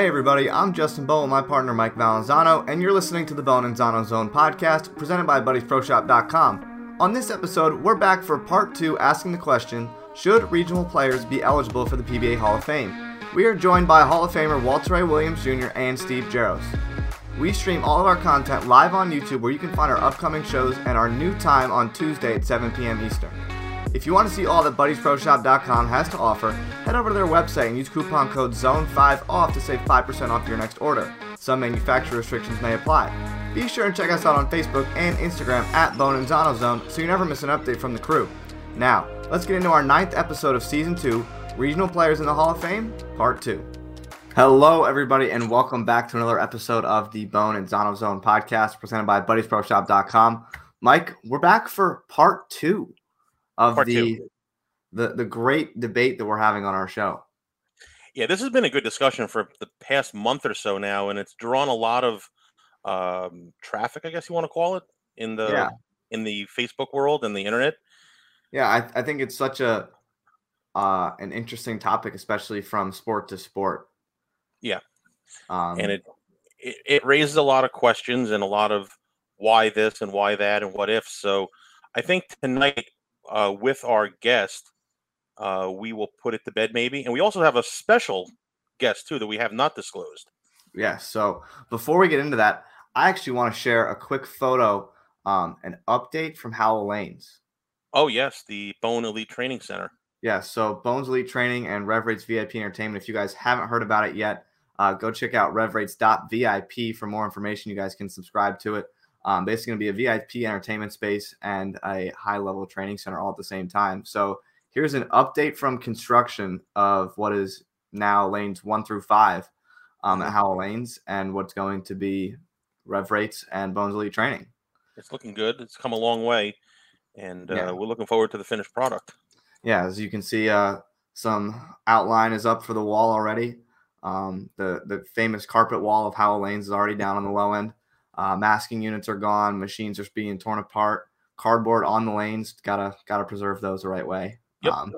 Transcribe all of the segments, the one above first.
Hey everybody, I'm Justin Bone with my partner Mike Valenzano, and you're listening to the Bone and Zano Zone podcast presented by BuddiesProShop.com. On this episode, we're back for part two asking the question Should regional players be eligible for the PBA Hall of Fame? We are joined by Hall of Famer Walter Ray Williams Jr. and Steve Jaros. We stream all of our content live on YouTube where you can find our upcoming shows and our new time on Tuesday at 7 p.m. Eastern. If you want to see all that BuddiesProShop.com has to offer, head over to their website and use coupon code ZONE5OFF to save 5% off your next order. Some manufacturer restrictions may apply. Be sure and check us out on Facebook and Instagram at Bone and Zano Zone so you never miss an update from the crew. Now, let's get into our ninth episode of Season 2, Regional Players in the Hall of Fame, Part 2. Hello, everybody, and welcome back to another episode of the Bone and Zano Zone podcast presented by BuddiesProShop.com. Mike, we're back for Part 2 of Part the, two. the the great debate that we're having on our show. Yeah, this has been a good discussion for the past month or so now, and it's drawn a lot of um, traffic, I guess you want to call it, in the Yeah. in the Facebook world and the internet. Yeah, I, I think it's such a uh, an interesting topic, especially from sport to sport. Yeah. um, and it, it it raises a lot of questions and a lot of why this and why that and what if. So I think tonight uh, with our guest, uh, we will put it to bed maybe, and we also have a special guest too that we have not disclosed. Yeah. So before we get into that, I actually want to share a quick photo, um, an update from Howell Lanes. Oh yes, the Bone Elite Training Center. Yeah. So Bones Elite Training and Rev Rates VIP Entertainment. If you guys haven't heard about it yet, uh, go check out RevRates.vip for more information. You guys can subscribe to it. Um, basically, going to be a VIP entertainment space and a high level training center all at the same time. So here's an update from construction of what is now lanes one through five um, at Howell Lanes and what's going to be Rev Rates and Bones Elite Training. It's looking good. It's come a long way, and uh, Yeah. we're looking forward to the finished product. yeah, as you can see, uh, some outline is up for the wall already. Um, the the famous carpet wall of Howell Lanes is already down on the low end. Uh, masking units are gone. Machines are being torn apart. Cardboard on the lanes. Gotta gotta preserve those the right way. Yep. Um,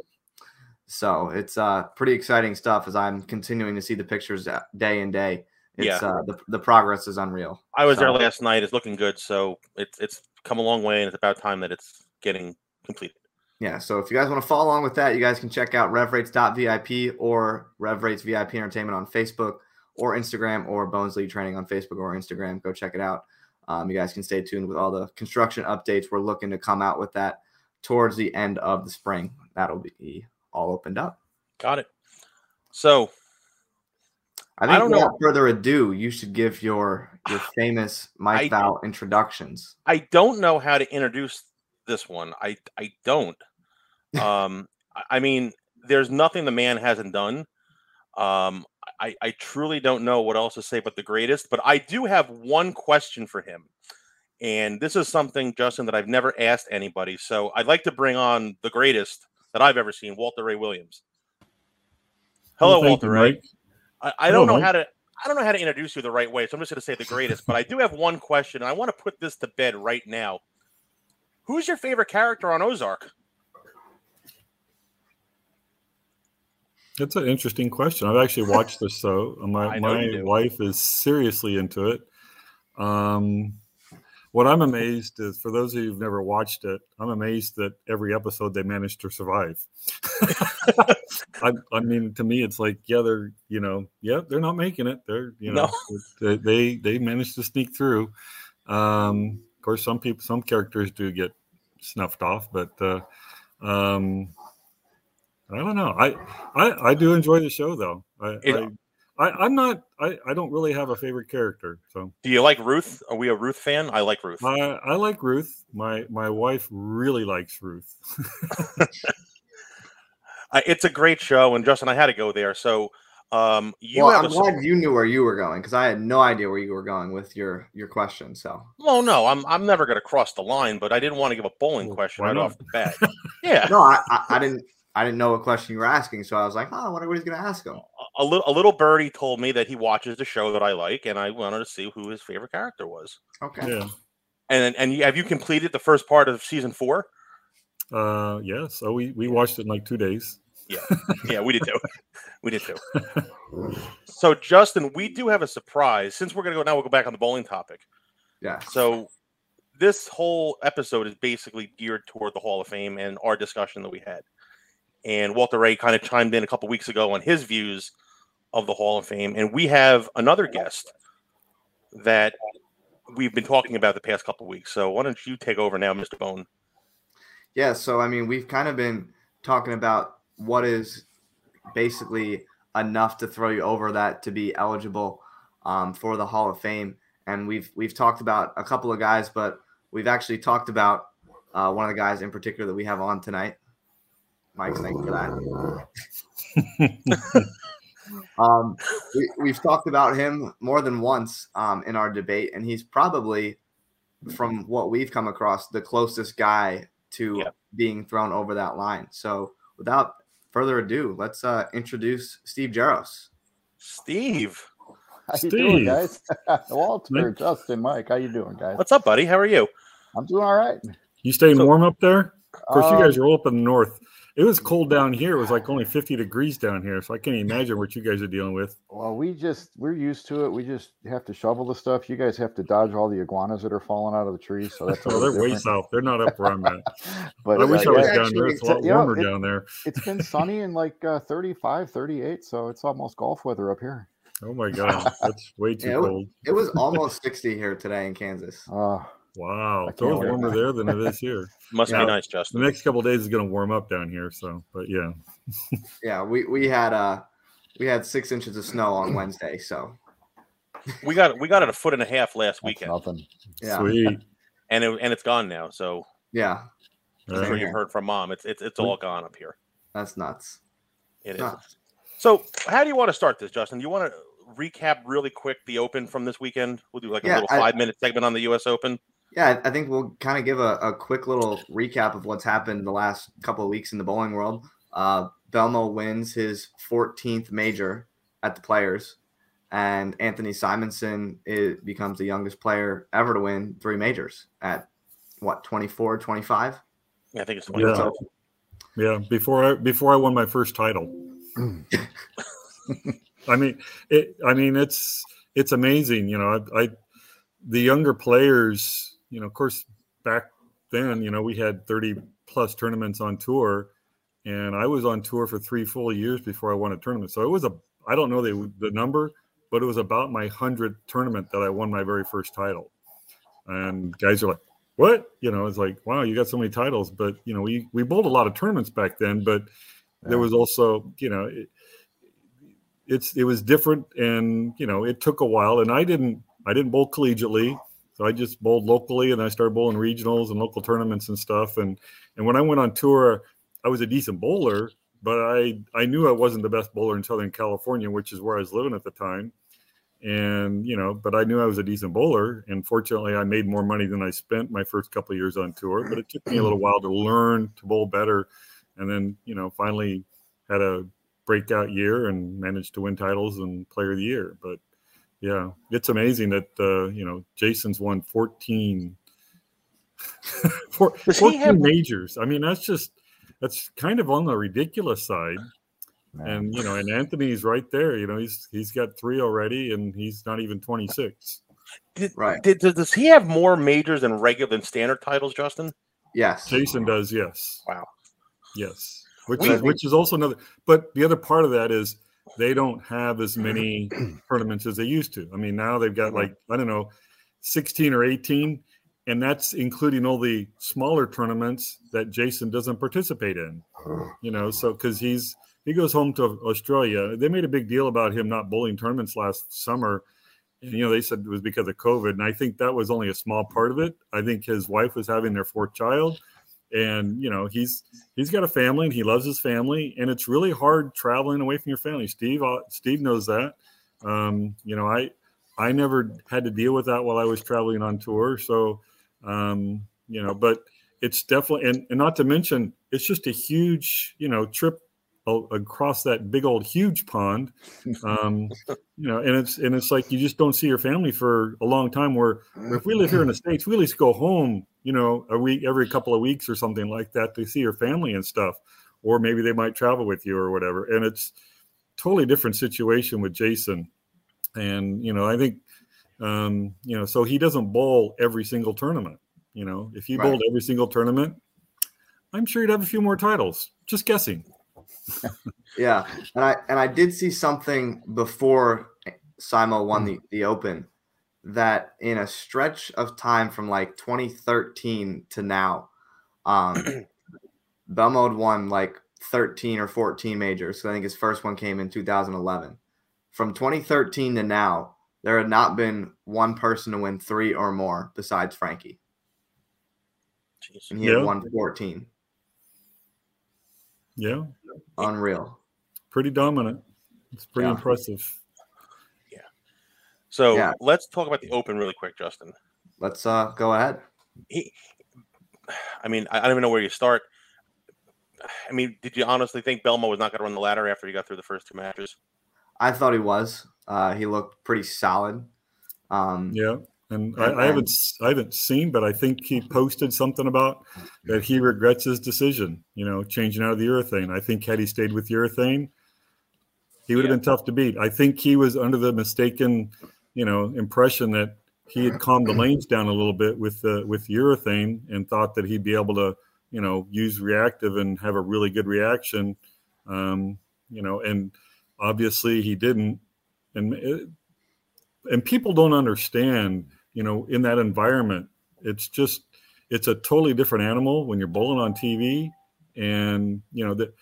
so it's uh, pretty exciting stuff as I'm continuing to see the pictures uh, day and day. It's Yeah. uh, the the progress is unreal. I was there last night. It's looking good, so it's it's come a long way, and it's about time that it's getting completed. Yeah, so if you guys want to follow along with that, you guys can check out revrates.vip or RevRates VIP Entertainment on Facebook or Instagram or Bones Elite Training on Facebook or Instagram. Go check it out. Um, you guys can stay tuned with all the construction updates. We're looking to come out with that towards the end of the spring. That'll be all opened up. Got it. So I think don't without know. further ado, you should give your your famous Mike I- Val introductions. I don't know how to introduce this one. I I don't. Um, I- I mean, there's nothing the man hasn't done. Um, I I truly don't know what else to say but the greatest. But I do have one question for him, and this is something Justin that I've never asked anybody. So I'd like to bring on the greatest that I've ever seen, Walter Ray Williams. Hello, Well, Walter Ray. Mike. I, I Hello, don't know Mike. how to I don't know how to introduce you the right way, so I'm just going to say the greatest. but I do have one question, and I want to put this to bed right now. Who's your favorite character on Ozark? That's an interesting question. I've actually watched this show. My I know you my wife is seriously into it. Um, what I'm amazed is, for those of you who've never watched it, I'm amazed that every episode they managed to survive. I, I mean, to me, it's like, yeah, they're, you know, yeah, they're not making it. They're, you know, they, they they managed to sneak through. Um, of course, some people, some characters do get snuffed off, but uh, um, I don't know. I, I I do enjoy the show though. I, It- I, I I'm not. I I don't really have a favorite character. So Do you like Ruth? Are we a Ruth fan? I like Ruth. I I like Ruth. My my wife really likes Ruth. It's a great show, and Justin, I had to go there. So, um, you well, I'm a glad you knew where you were going because I had no idea where you were going with your your question. So well, no, I'm I'm never going to cross the line, but I didn't want to give a bowling Well, question right off the bat. Yeah, no, I, I, I didn't I didn't know what question you were asking, so I was like, oh, I wonder what he's gonna ask him. a little a little birdie told me that he watches the show that I like, and I wanted to see who his favorite character was. Okay. Yeah. And and you- have you completed the first part of season four? Uh. Yeah. So we we watched it in like two days. Yeah, yeah, we did too. We did too. So, Justin, we do have a surprise. Since we're gonna go now, we'll go back on the bowling topic. Yeah. So, this whole episode is basically geared toward the Hall of Fame and our discussion that we had. And Walter Ray kind of chimed in a couple weeks ago on his views of the Hall of Fame, and we have another guest that we've been talking about the past couple weeks. So, why don't you take over now, Mr. Bone? Yeah, so I mean, we've kind of been talking about what is basically enough to throw you over that to be eligible um, for the Hall of Fame, and we've we've talked about a couple of guys, but we've actually talked about uh, one of the guys in particular that we have on tonight. Mike's thank you for that. um, we, we've talked about him more than once um, in our debate, and he's probably, from what we've come across, the closest guy to Yep. being thrown over that line. So, without further ado, let's uh, introduce Steve Jaros. Steve, How you doing, guys? Walter, Justin, Mike, how you doing, guys? what's up, buddy? How are you? I'm doing all right. You staying So- warm up there? Of course, you Um, guys are all up in the north. It was cold down here. It was like only 50 degrees down here. So I can't imagine what you guys are dealing with. Well, we just we're used to it. We just have to shovel the stuff. You guys have to dodge all the iguanas that are falling out of the trees. So that's a Oh, they're way south. They're not up where I'm at. But I wish uh, I was yeah, down there. It's a lot you know, warmer it- down there. it's been sunny and like uh, 35, 38, so it's almost golf weather up here. Oh my God. That's way too Yeah, it was- cold. It was almost 60 here today in Kansas. Uh, Wow. It's always can't warmer there than it is here. Must Yeah. be nice, Justin. The next couple of days is going to warm up down here. So, but yeah. Yeah, we, we had uh we had six inches of snow on Wednesday, so We got we got it a foot and a half last that's weekend, nothing. yeah, Sweet. and it, and it's gone now. So yeah, I'm Yeah. sure you've heard from mom. It's it's it's all gone up here. that's nuts. It is. Nuts. So, how do you want to start this, Justin? Do you want to recap really quick the Open from this weekend? We'll do like a Yeah, little I- five minute segment on the U.S. Open. Yeah, I I think we'll kind of give a, a quick little recap of what's happened the last couple of weeks in the bowling world. Uh, Belmo wins his 14th major at the Players, and Anthony Simonsen is, becomes the youngest player ever to win three majors at what 24, 25. I think it's Yeah. 25. Yeah, before I before I won my first title. I mean, it. I mean, it's it's amazing. You know, I, I the younger players. You know, of course, back then, you know, we had thirty plus tournaments on tour, and I was on tour for three full years before I won a tournament. So it was a. I don't know the the number, but it was about my hundredth tournament that I won my very first title. And guys are like, what you know it's like wow you got so many titles but you know we we bowled a lot of tournaments back then but there was also you know it, it's it was different and you know it took a while and i didn't i didn't bowl collegiately i just bowled locally and i started bowling regionals and local tournaments and stuff. And and when i went on tour i was a decent bowler but i i knew i wasn't the best bowler in southern california which is where i was living at the time. And you know but i knew i was a decent bowler. And fortunately i made more money than i spent my first couple years on tour but it took me a little while to learn to bowl better. And then you know finally had a breakout year and managed to win titles and player of the year. But yeah it's amazing that uh you know jason's won 14 four- 14 have- majors i mean that's just that's kind of on the ridiculous side Man. and you know, and Anthony's right there. You know, he's he's got three already, and he's not even twenty six. Did, Right. did, does- does he have more majors and regular than standard titles, Justin? Yes. Jason does, yes, Wow. yes, which We- is which is also another. But the other part of that is they don't have as many tournaments as they used to. I mean, now they've got like I don't know, sixteen or eighteen, and that's including all the smaller tournaments that Jason doesn't participate in. You know, so because he's he goes home to Australia. They made a big deal about him not bowling tournaments last summer. And, you know, they said it was because of COVID. And I think that was only a small part of it. I think his wife was having their fourth child. And, you know, he's he's got a family and he loves his family. And it's really hard traveling away from your family. Steve uh, Steve knows that. Um, you know, I I never had to deal with that while I was traveling on tour. So um, you know, but it's definitely and, and not to mention it's just a huge, you know, trip across that big old huge pond um you know and it's and it's like you just don't see your family for a long time where if we live here in the states we at least go home you know a week every couple of weeks or something like that to see your family and stuff or maybe they might travel with you or whatever. And it's totally different situation with Jason. And you know, I think um, you know, so he doesn't bowl every single tournament. You know, if he Right. bowled every single tournament, I'm sure he'd have a few more titles. Just guessing. Yeah, and I and I did see something before Simo won the, the Open that in a stretch of time from like 2013 to now, um, Belmo had won like 13 or 14 majors. So I think his first one came in 2011. From 2013 to now, there had not been one person to win three or more besides Frankie, Jeez. and he Yeah. had won 14. Yeah, Unreal. pretty dominant. It's pretty Yeah. impressive. So Yeah. let's talk about the Open really quick, Justin. Let's uh, go ahead. He, I mean, I I don't even know where you start. I mean, did you honestly think Belmo was not going to run the ladder after he got through the first two matches? I thought he was. Uh, he looked pretty solid. Um, Yeah, and I, And- I haven't s- I haven't seen, but I think he posted something about that he regrets his decision. You know, changing out of the urethane. I think had he stayed with urethane, he would have been tough to beat. I think he was under the mistaken, you know, impression that he had calmed the lanes down a little bit with the with urethane and thought that he'd be able to, you know, use reactive and have a really good reaction. Um, you know, and obviously he didn't. And it, and people don't understand, you know, in that environment, it's just it's a totally different animal when you're bowling on TV, and you know that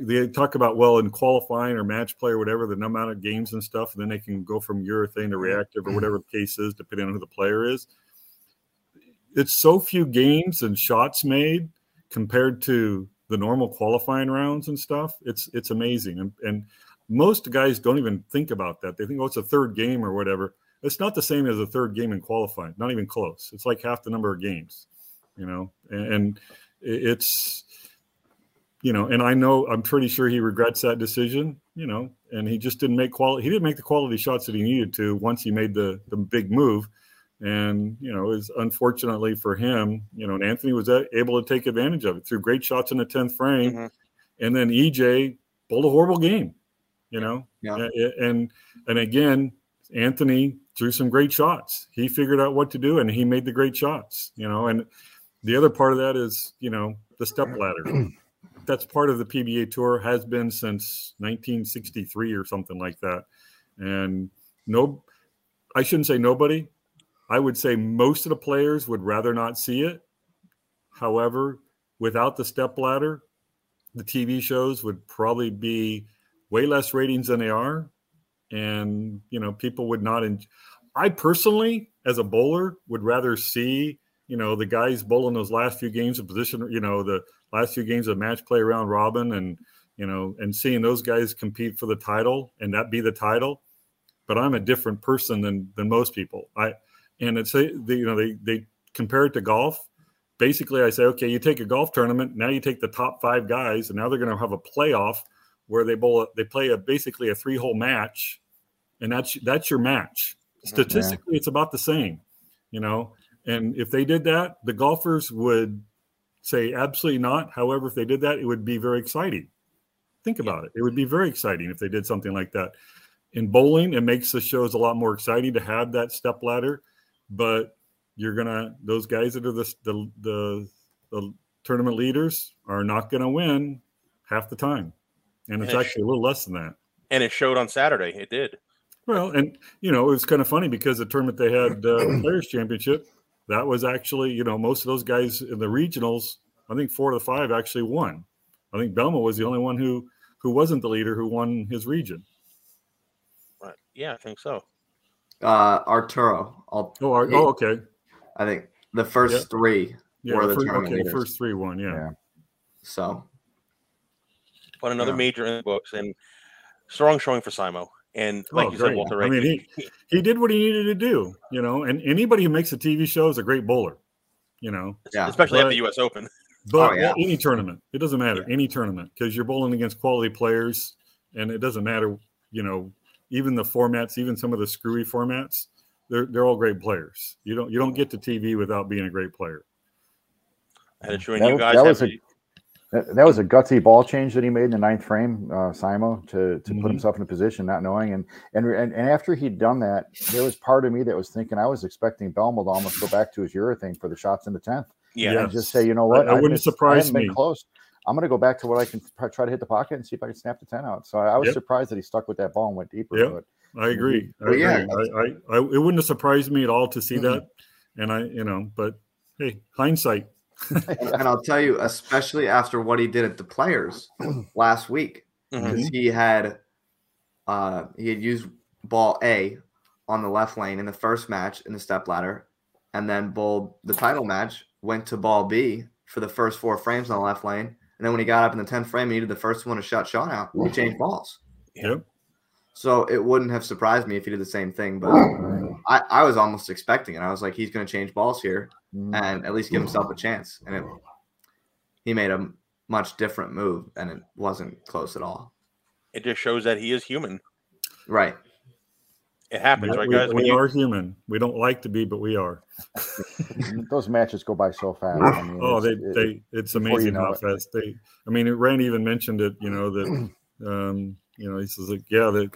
they talk about well in qualifying or match play or whatever the amount of games and stuff, and then they can go from urethane to reactive or mm-hmm. whatever the case is, depending on who the player is. It's so few games and shots made compared to the normal qualifying rounds and stuff. It's it's amazing, and, and most guys don't even think about that. They think, oh, it's a third game or whatever. It's not the same as a third game in qualifying. Not even close. It's like half the number of games, you know. And, and it's, you know, and I know I'm pretty sure he regrets that decision, you know. And he just didn't make quality. He didn't make the quality shots that he needed to once he made the the big move. And you know, is unfortunately for him, you know, and Anthony was able to take advantage of it through great shots in the tenth frame, Mhm. and then EJ bowled a horrible game, you know. Yeah. And and again, Anthony threw some great shots. He figured out what to do, and he made the great shots, you know. And the other part of that is, you know, the step ladder. That's part of the PBA tour has been since 1963 or something like that. And no, I shouldn't say nobody. I would say most of the players would rather not see it. However, without the step ladder, the TV shows would probably be way less ratings than they are, and you know people would not. En- I personally, as a bowler, would rather see you know the guys bowling those last few games of position. You know the last few games of match play around robin, and you know and seeing those guys compete for the title and that be the title. But I'm a different person than than most people. I and it's a, they, you know they they compare it to golf basically I say, okay, you take a golf tournament. Now you take the top five guys, and now they're going to have a playoff where they bowl. They play a basically a three hole match, and that's that's your match. Statistically, it's about the same, you know. And if they did that, the golfers would say absolutely not. However, if they did that, it would be very exciting. Think about it. It would be very exciting if they did something like that. In bowling, it makes the shows a lot more exciting to have that step ladder, but you're gonna those guys that are the the the, the tournament leaders are not gonna win half the time, and it's actually a little less than that. And it showed on Saturday. It did. Well, and you know it was kind of funny because the tournament they had uh, players championship that was actually you know most of those guys in the regionals. I think four of the five actually won. I think Belmo was the only one who who wasn't the leader who won his region. Right. Yeah, I think so. Uh, Arturo. I'll, Oh, are, He- oh, okay, I think the first Yeah. three. yeah, Or the the first, tournament okay, leaders. first three won, yeah. Yeah. So But another Yeah. major in the books and strong showing for Simo. And like Oh, you great. said, Walter I mean, he, he did what he needed to do, you know. And anybody who makes a TV show is a great bowler, you know. yeah, especially at the U.S. Open. But Oh, yeah. any tournament, it doesn't matter. Any tournament, because you're bowling against quality players, and it doesn't matter, you know, even the formats, even some of the screwy formats, they're they're all great players. You don't you don't get to TV without being a great player. And it's showing That you guys that have was a- That, that was a gutsy ball change that he made in the ninth frame, uh, Simo, to to Mhm. put himself in a position, not knowing. And, and and and after he'd done that, there was part of me that was thinking I was expecting Belmo to almost go back to his urethane for the shots in the tenth Yeah. Yeah. and just say, you know what, I wouldn't missed- surprise haven't been me. close. I'm going to go back to what I can try try to hit the pocket and see if I can snap the ten out. So I, I was Yep. surprised that he stuck with that ball and went deeper. Yeah, I agree. I Well, yeah. I, I, I, it wouldn't have surprised me at all to see Mhm. that. And I, you know, but hey, hindsight. And, and I'll tell you, especially after what he did at the Players last week, because he had uh, he had used ball A on the left lane in the first match in the step ladder, and then bowled the title match went to ball B for the first four frames on the left lane, and then when he got up in the tenth frame, he needed the first one to shut Sean out. He changed balls. Yep. So it wouldn't have surprised me if he did the same thing, but I, I was almost expecting it. I was like, he's going to change balls here Mhm. and at least give himself a chance. And it, he made a much different move, and it wasn't close at all. It just shows that he is human. Right. It happens, Yeah, right, we, guys? When we you, are human. We don't like to be, but we are. those matches go by so fast. I mean, Oh, it's- they, it- they, it's before you amazing know how it. fast they, I mean, Rand even mentioned it, you know, that, um, you know, he says like, yeah, that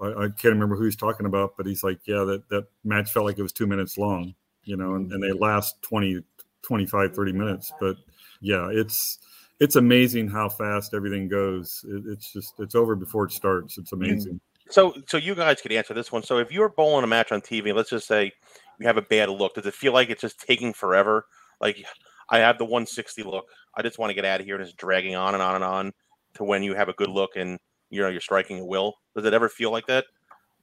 I, I can't remember who he's talking about, but he's like, yeah, that, that match felt like it was two minutes long, you know, and, and they last 20, 25, 30 minutes. But yeah, it's, it's amazing how fast everything goes. It, it's just, it's over before it starts. It's hmm. amazing. so, so you guys could answer this one. So, if you're bowling a match on TV, let's just say you have a bad look, does it feel like it's just taking forever? Like, I have the 160 look. I just want to get out of here, and it's dragging on and on and on to when you have a good look and you know you're striking a will. Does it ever feel like that,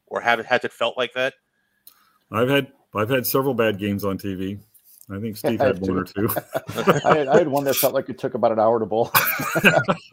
or have it has it felt like that? I've had, I've had several bad games on TV. I think Steve had one or two. I, had, I had one that felt like it took about an hour to bowl.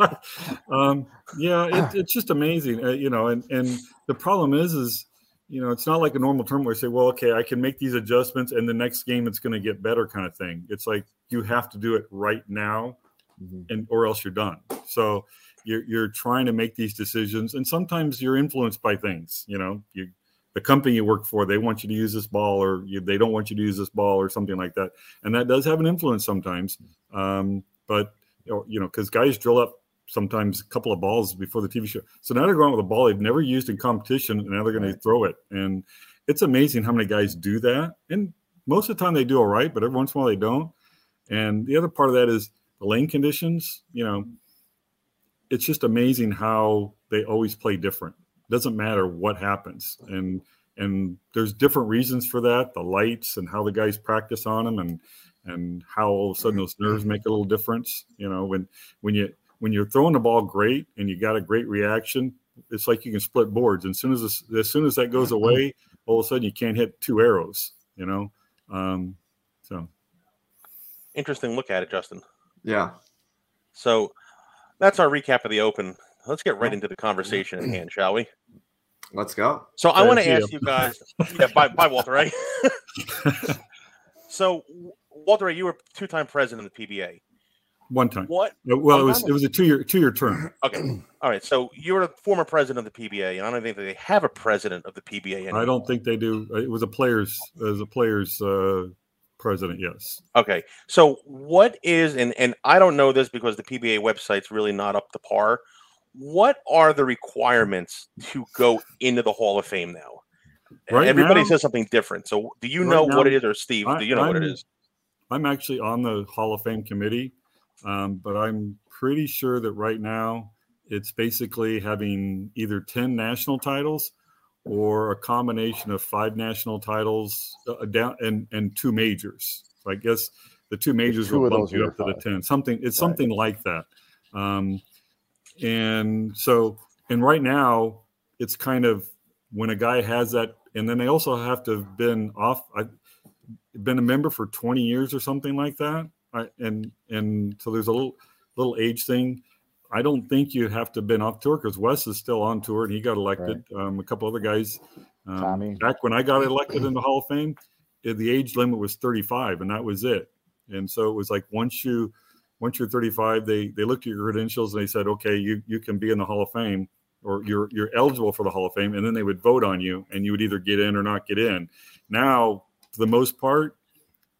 um, yeah, it, it's just amazing, uh, you know. And and the problem is, is you know, it's not like a normal term where I say, well, okay, I can make these adjustments, and the next game it's going to get better, kind of thing. It's like you have to do it right now, Mhm. and or else you're done. So you're you're trying to make these decisions, and sometimes you're influenced by things. You know, you the company you work for they want you to use this ball, or you, they don't want you to use this ball, or something like that, and that does have an influence sometimes. Um, but you know, because guys drill up sometimes a couple of balls before the TV show. So now they're going with a ball they've never used in competition, and now they're going to throw it. And it's amazing how many guys do that. And most of the time they do all right, but every once in a while they don't. And the other part of that is the lane conditions. You know, it's just amazing how they always play different. Doesn't matter what happens, and and there's different reasons for that. The lights and how the guys practice on them, and and how all of a sudden those nerves make a little difference. You know, when when you when you're throwing the ball great and you got a great reaction, it's like you can split boards. And as soon as this, as soon as that goes away, all of a sudden you can't hit two arrows. You know, um, so Interesting look at it, Justin. Yeah. So that's our recap of the Open. Let's get right into the conversation at hand, shall we? Let's go. So I want to ask you guys. Yeah, bye, bye, Walter. Right. so, Walter, Ray, you were two-time president of the PBA. one time. What? Uh, Well, it was it was a two year two year term. Okay. All right. So you're a former president of the PBA, and I don't think that they have a president of the PBA anymore. I don't think they do. It was a players as a players uh, president. Yes. Okay. So what is and and I don't know this because the PBA website's really not up to par. What are the requirements to go into the Hall of Fame now? Right Everybody now- says something different. So do you Right know what it is, or Steve? I- do you know what it I'm- is? I'm actually on the Hall of Fame committee, um, but I'm pretty sure that right now it's basically having either 10 national titles or a combination of five national titles uh, down and, and two majors. So I guess the two majors two will bump you up to the 10. Something it's Right. something like that. Um, and so and right now it's kind of when a guy has that and then they also have to have been off I, been a member for 20 years or something like that I, and and so there's a little little age thing i don't think you have to have been off tour because wes is still on tour and he got elected um, a couple other guys um, Tommy. back when i got elected in the hall of fame eh, the age limit was 35 and that was it. And so it was like once you once you're 35 they they looked at your credentials and they said okay you you can be in the hall of fame or you're you're eligible for the hall of fame and then they would vote on you and you would either get in or not get in. Now for the most part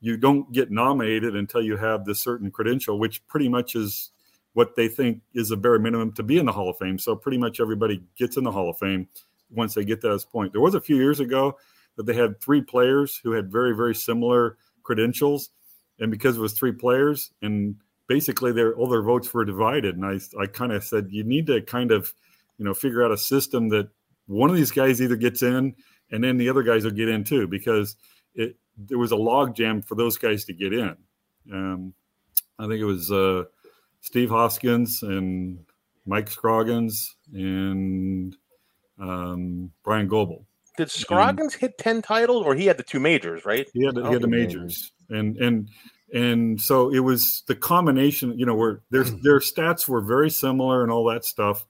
you don't get nominated until you have this certain credential which pretty much is what they think is a bare minimum to be in the Hall of Fame. So pretty much everybody gets in the Hall of Fame once they get to this point. There was a few years ago that they had three players who had very, very similar credentials. And because it was three players and basically their all their votes were divided. And I, I kind of said, you need to kind of, you know, figure out a system that one of these guys either gets in and then the other guys will get in too, because it there was a log jam for those guys to get in. Um, I think it was uh, Steve Hoskins and Mike Scroggins and um, Bryan Goebel. Did Scroggins hit ten titles, or he had the two majors, right? He had, he had the majors, and and and so it was the combination. You know, where their their stats were very similar and all that stuff,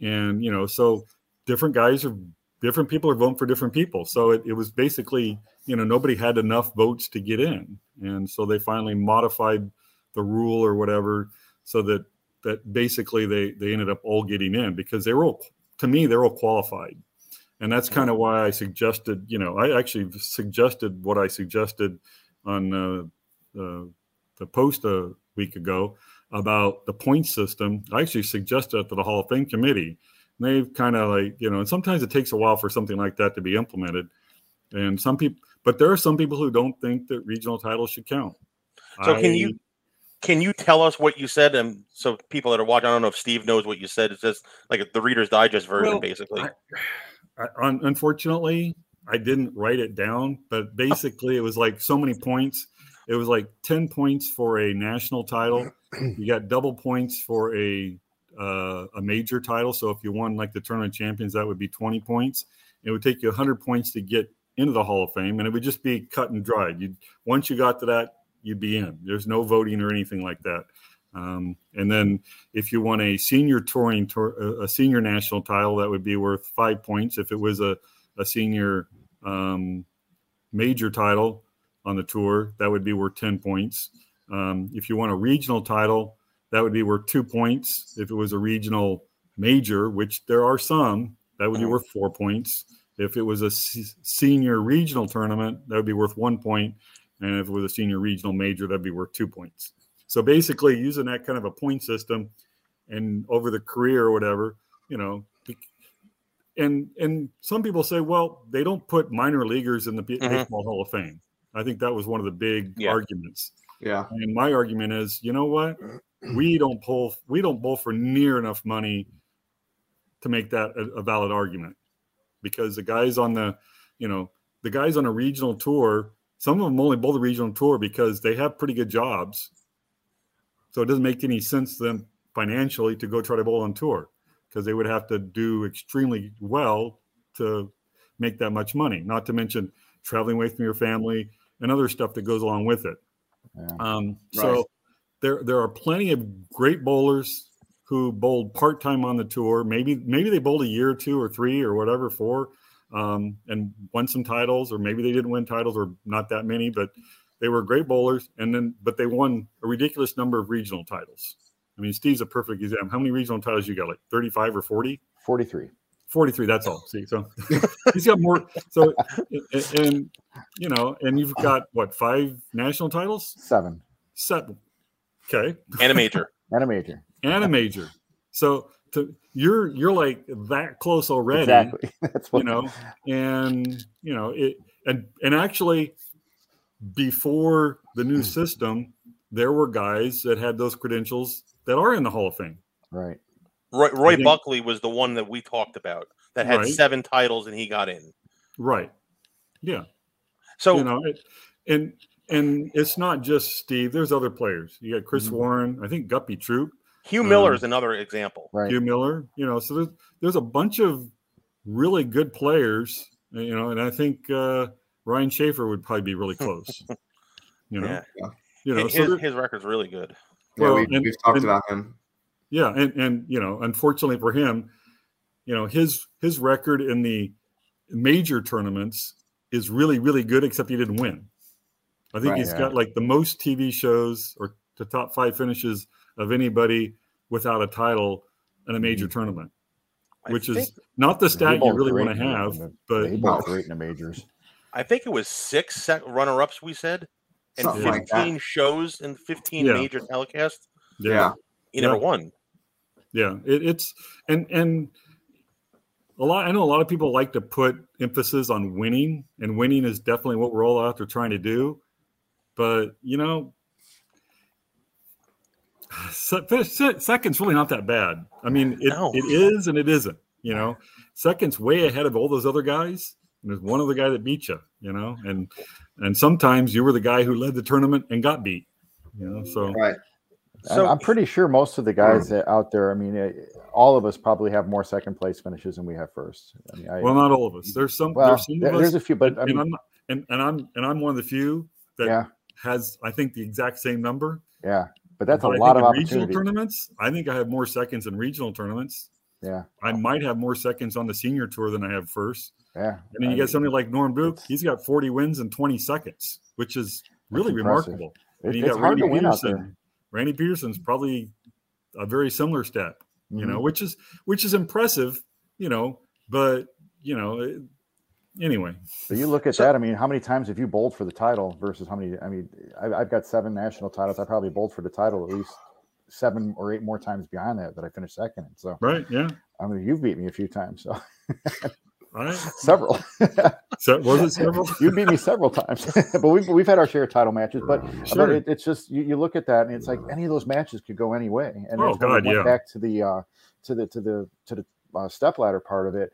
and you know, so different guys are different people are voting for different people. So it, it was basically you know nobody had enough votes to get in, and so they finally modified the rule or whatever so that that basically they they ended up all getting in because they were all to me they're all qualified. And that's kind of why i suggested you know i actually suggested what i suggested on uh, uh, the post a week ago about the point system. I actually suggested it to the hall of fame committee. And they've kind of like you know and sometimes it takes a while for something like that to be implemented. And some people but there are some people who don't think that regional titles should count. So can you can you tell us what you said? And so people that are watching, I don't know if Steve knows what you said. It's just like the Reader's Digest version, Well, basically. I, I, unfortunately, I didn't write it down, but basically, it was like so many points. It was like ten points for a national title. You got double points for a uh, a major title. So if you won like the tournament champions, that would be twenty points. It would take you hundred points to get into the Hall of Fame, and it would just be cut and dried. You once you got to that, you'd be in. There's no voting or anything like that. Um, and then if you won a senior touring tour, a senior national title, that would be worth five points. If it was a, a senior um, major title on the tour, that would be worth 10 points. Um, if you won a regional title, that would be worth two points. If it was a regional major, which there are some, that would be worth four points. If it was a senior regional tournament, that would be worth one point. And if it was a senior regional major, that'd be worth two points. So basically, using that kind of a point system, and over the career or whatever, you know, and and some people say, well, they don't put minor leaguers in the B- Mhm. baseball Hall of Fame. I think that was one of the big Yeah. arguments. Yeah. And my argument is, you know what? We don't pull we don't bowl for near enough money to make that a, a valid argument. Because the guys on the, you know, the guys on a regional tour, some of them only bowl the regional tour because they have pretty good jobs. So it doesn't make any sense to them financially to go try to bowl on tour because they would have to do extremely well to make that much money. Not to mention traveling away from your family and other stuff that goes along with it. Yeah. Um, Right. So there there are plenty of great bowlers who bowled part time on the tour. Maybe maybe they bowled a year or two or three or whatever four, um, and won some titles, or maybe they didn't win titles or not that many, but they were great bowlers. And then but they won a ridiculous number of regional titles. I mean, Steve's a perfect example. How many regional titles you got? Like thirty five or forty? 43. 43 that's all see so he's got more so and, and you know and you've got what five national titles Seven. seven okay and a major. And a major. and a major so to you're you're like that close already Exactly. That's what you know and you know it and and actually before the new system there were guys that had those credentials that are in the hall of fame Right. Roy, Roy think- Buckley was the one that we talked about that had Right. seven titles and he got in. right yeah So you know it, and and it's not just steve there's other players you got chris Mhm. warren i think guppy troup Hugh Miller um, is another example. Right. hugh miller you know so there's there's a bunch of really good players you know and i think uh ryan shafer would probably be really close you know Yeah. you know his, so there- his record's really good. Yeah, Well, we, and- we've talked and- about him. Yeah, and and you know, unfortunately for him, you know, his his record in the major tournaments is really really good, except he didn't win. I think Right. he's Yeah. got like the most TV shows or the top five finishes of anybody without a title in a major mm-hmm. tournament, I which is not the stat you really want to have, the- but he oh. bowled great in the majors. I think it was six sec- runner-ups we said, and Something like 15 shows and 15 Yeah. major telecasts. Yeah. he never Yeah. won. Yeah, it, it's and and a lot. I know a lot of people like to put emphasis on winning, and winning is definitely what we're all out there trying to do. But you know, se- se- second's really not that bad. I mean, it, No. it is and it isn't. You know, second's way ahead of all those other guys. And there's one other guy that beat you. You know, and and sometimes you were the guy who led the tournament and got beat. You know, so Right. So I'm pretty sure most of the guys that out there, I mean, eh, all of us probably have more second place finishes than we have first. I mean, I, well, not all of us. There's some. well, there's some there- of us there's a few, but I and, mean, I'm and, and I'm and I'm one of the few that yeah, has I think the exact same number. yeah, but that's a But I lot of regional tournaments. I think I have more seconds in regional tournaments. Yeah, I might have more seconds on the senior tour than I have first. yeah. And then you I get somebody like Norm it's- He's got 40 wins in 20 seconds, which is really remarkable. it- and you got Randy Pedersen. there. Randy Pedersen's probably a very similar step, you know, Mhm. which is which is impressive, you know. But you know, anyway, But you look at So- that. I mean, how many times have you bowled for the title versus how many? I mean, I've, I've got seven national titles. I probably bowled for the title at least seven or eight more times behind that that I finished second. in. So right? Yeah. I mean, you've beat me a few times. So right. several. So was it several? you beat me several times, but we've we've had our share of title matches. But but Sure. it, it's just you, you look at that and it's like any of those matches could go any way. And Oh, we God, went yeah. back to the uh, to the to the to the uh, step ladder part of it.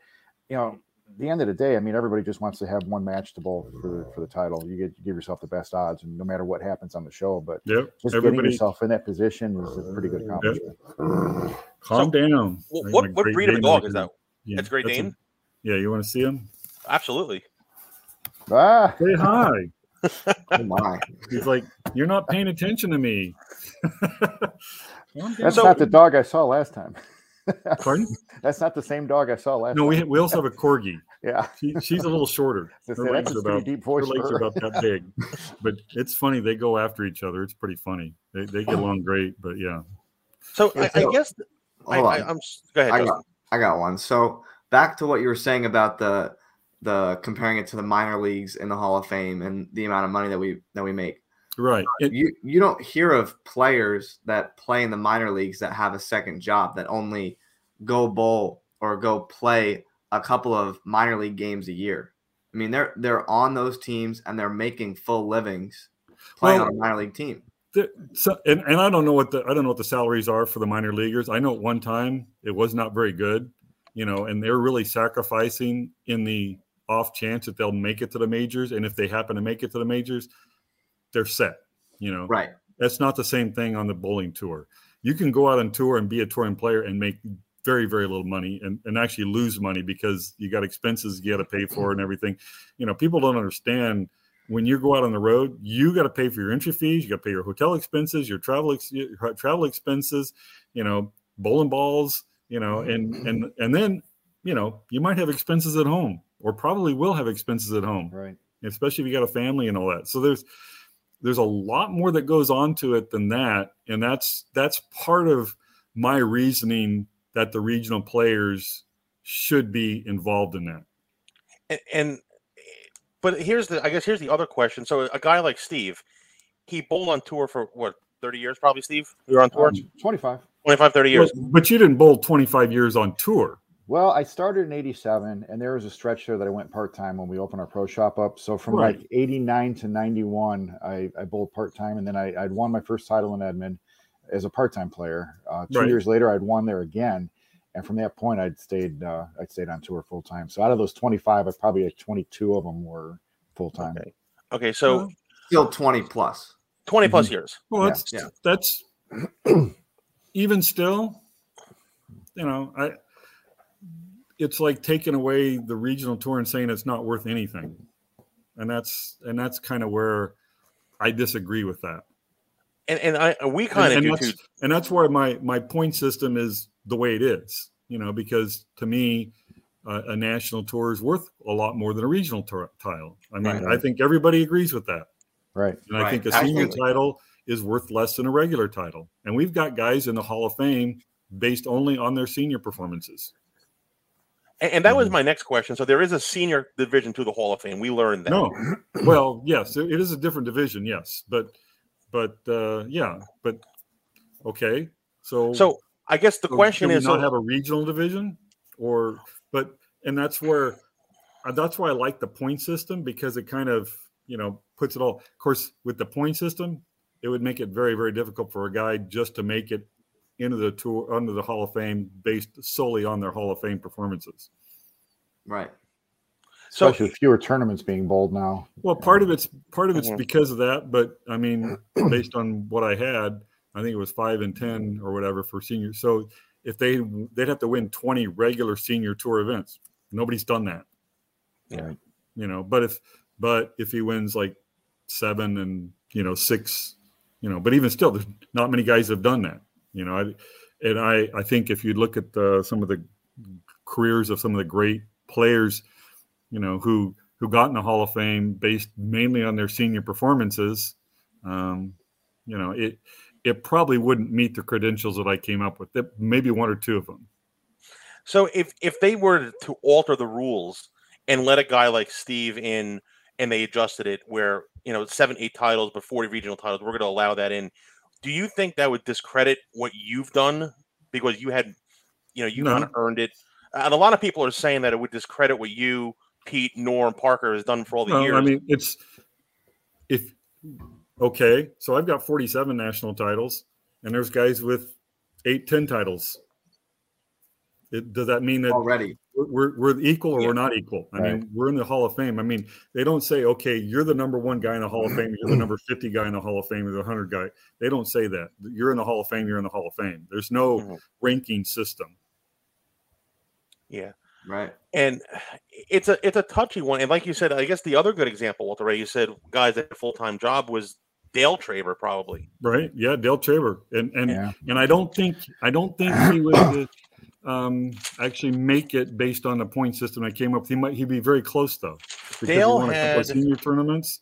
You know, the end of the day, I mean, everybody just wants to have one match to bowl for the for the title. You get you give yourself the best odds, and no matter what happens on the show, but Yep. just getting yourself in that position is a pretty good accomplishment. calm down. Wh- Like what what Great breed of dog right is that? Yeah, It's Great that's a- Dane. yeah, you want to see him? Absolutely. Ah, Say hi. Oh my. He's like, you're not paying attention to me. That's So- not the dog I saw last time. Pardon? That's not the same dog I saw last. No, time. we, we also have a corgi. yeah. She, she's a little shorter. Her that's legs a are about deep her legs for are about that big. But it's funny. They go after each other. It's pretty funny. They, they get along great. But yeah. So I, I So- guess I, Hold I, on. I'm go ahead. I Justin. got, I got one. So back to what you were saying about the the comparing it to the minor leagues in the Hall of Fame and the amount of money that we that we make. Right. It- You you don't hear of players that play in the minor leagues that have a second job that only go bowl or go play a couple of minor league games a year. I mean, they're they're on those teams and they're making full livings playing Well- on a minor league team. the- so, and, and I don't know what the I don't know what the salaries are for the minor leaguers. I know at one time it was not very good, you know, and they're really sacrificing in the off chance that they'll make it to the majors. And if they happen to make it to the majors, they're set. You know, Right. that's not the same thing on the bowling tour. You can go out on tour and be a touring player and make very, very little money and, and actually lose money because you got expenses you got to pay for and everything. You know, people don't understand when you go out on the road, you got to pay for your entry fees, you got to pay your hotel expenses, your travel ex- your travel expenses, you know, bowling balls, you know, and and and then you know you might have expenses at home or probably will have expenses at home Right. especially if you got a family and all that. So there's there's a lot more that goes on to it than that, and that's that's part of my reasoning that the regional players should be involved in that. and, and but here's the I guess here's the other question. So a guy like Steve, he bowled on tour for what 30 years probably Steve. You were on tour Um, 25. 25 30 years. But, but you didn't bowl 25 years on tour. Well, I started in 87, and there was a stretch there that I went part time when we opened our pro shop up. So from Right. like 89 to 91, I, I bowled part time, and then I, I'd won my first title in Edmond as a part time player. Uh, two Right. years later, I'd won there again. And from that point, I'd stayed uh, I'd stayed on tour full time. So out of those 25, I probably had 22 of them were full time. Okay. Okay, so Still 20 plus. 20 plus years. Well, Yeah. that's Yeah. that's even still, you know, I it's like taking away the regional tour and saying it's not worth anything. And that's and that's kind of where I disagree with that. And and I we kind of and, do and too. that's, and that's why my my point system is the way it is you know because to me uh, a national tour is worth a lot more than a regional tour title i mean Right. i think everybody agrees with that Right. and i Right. think a senior Absolutely. title is worth less than a regular title and we've got guys in the hall of fame based only on their senior performances And, and that was Mhm. my next question. So there is a senior division to the Hall of Fame. We learned that. no well yes it it is a different division yes but but uh yeah but okay So, So I guess the so question is, not have a regional division, or but and that's where uh, that's why I like the point system because it kind of you know puts it all. Of course, with the point system, it would make it very very difficult for a guy just to make it into the tour under the Hall of Fame based solely on their Hall of Fame performances. Right. so Especially with fewer tournaments being bowled now. Well, part of it's part of it's Mhm. because of that, but I mean, based on what I had, I think it was five and ten or whatever for seniors. So if they they'd have to win twenty regular senior tour events. Nobody's done that, Yeah. You know. But if but if he wins like seven and you know six, you know, but even still, there's not many guys have done that, you know. I, and I I think if you look at the, some of the careers of some of the great players, you know, who who got in the Hall of Fame based mainly on their senior performances, um, you know, it it probably wouldn't meet the credentials that I came up with. Maybe one or two of them. So if if they were to alter the rules and let a guy like Steve in and they adjusted it where you know seven eight titles but 40 regional titles we're going to allow that in do you think that would discredit what you've done because you had you know you No. kind of earned it and a lot of people are saying that it would discredit what you Pete Norm Parker has done for all the Well, years I mean, it's if okay. So I've got 47 national titles, and there's guys with eight, 10 titles. It, does that mean that Already. We're, we're equal or Yeah. we're not equal? I Right. mean, we're in the Hall of Fame. I mean, they don't say, okay, you're the number one guy in the Hall of Fame, you're the number 50 guy in the Hall of Fame, or the 100 guy. They don't say that. You're in the Hall of Fame, you're in the Hall of Fame. There's no Mhm. ranking system. yeah Right. and it's a it's a touchy one and like you said I guess the other good example Walter Ray you said guys that full-time job was Dale Traber probably Right? Yeah, Dale Traber, and and Yeah. and I don't think I don't think he would uh, um, actually make it based on the point system I came up with. He might he'd be very close though, because Dale he won a couple had- of senior tournaments,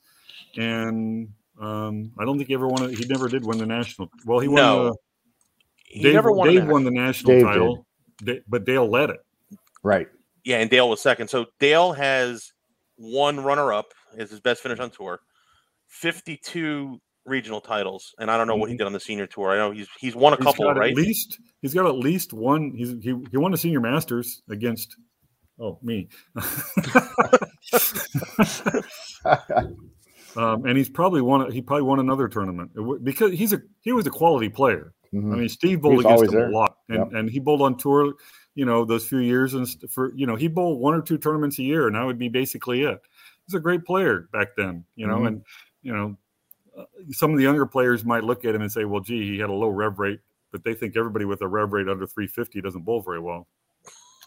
and um, I don't think he ever won. it. He never did win the national. Well, he won. No. the, he Dave, never won Dave won the national Dave title, Da- but Dale led it. Right. Yeah, and Dale was second. So Dale has one runner up, is his best finish on tour, 52 regional titles. And I don't know what he did on the senior tour. I know he's he's won a He's couple, got right? At least he's got at least one. He's he, he won a senior masters against. Oh me. um, and he's probably won. He probably won another tournament because he's a he was a quality player. Mhm. I mean, Steve bowled was against always him there. a lot, and Yep. and he bowled on tour. You know, those few years and st- for you know he bowled one or two tournaments a year, and that would be basically it. He's a great player back then. You know, Mhm. and you know, some of the younger players might look at him and say, "Well, gee, he had a low rev rate," but they think everybody with a rev rate under 350 doesn't bowl very well.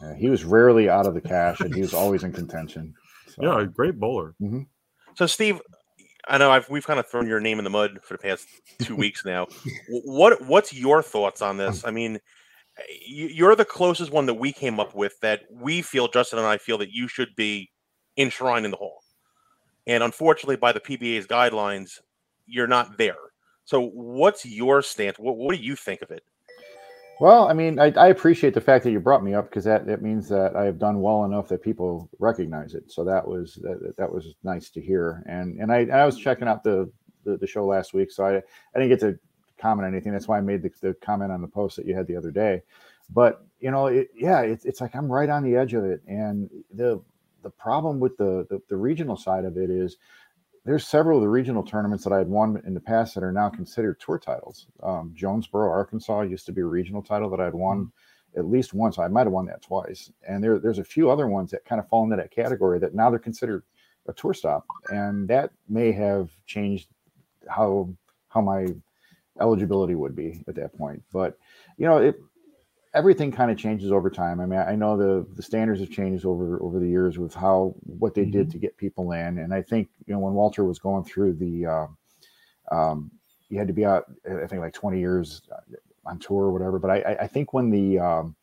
Yeah, he was rarely out of the cash, and he was always in contention. So, Yeah, a great bowler. Mm-hmm. So Steve, I know I've we've kind of thrown your name in the mud for the past two weeks now. What what's your thoughts on this? I mean, you're the closest one that we came up with that we feel Justin and I feel that you should be enshrined in the hall. And unfortunately, by the PBA's guidelines, you're not there. So, what's your stance? What, what do you think of it? Well, I mean, I, I appreciate the fact that you brought me up because that, that means that I have done well enough that people recognize it. So that was that, that was nice to hear. And and I, I was checking out the, the the show last week, so I I didn't get to comment anything. That's why I made the, the comment on the post that you had the other day. But you know, it, yeah, it's it's like I'm right on the edge of it. And the the problem with the, the the regional side of it is there's several of the regional tournaments that I had won in the past that are now considered tour titles. Um, Jonesboro, Arkansas used to be a regional title that I'd won at least once. I might have won that twice. And there, there's a few other ones that kind of fall into that category that now they're considered a tour stop. And that may have changed how how my eligibility would be at that point. But you know, it everything kind of changes over time. I mean, I know the the standards have changed over over the years with how what they did to get people in, and I think you know when Walter was going through the, uh, um, you had to be out I think like twenty years on tour or whatever. But I I- I think when the um,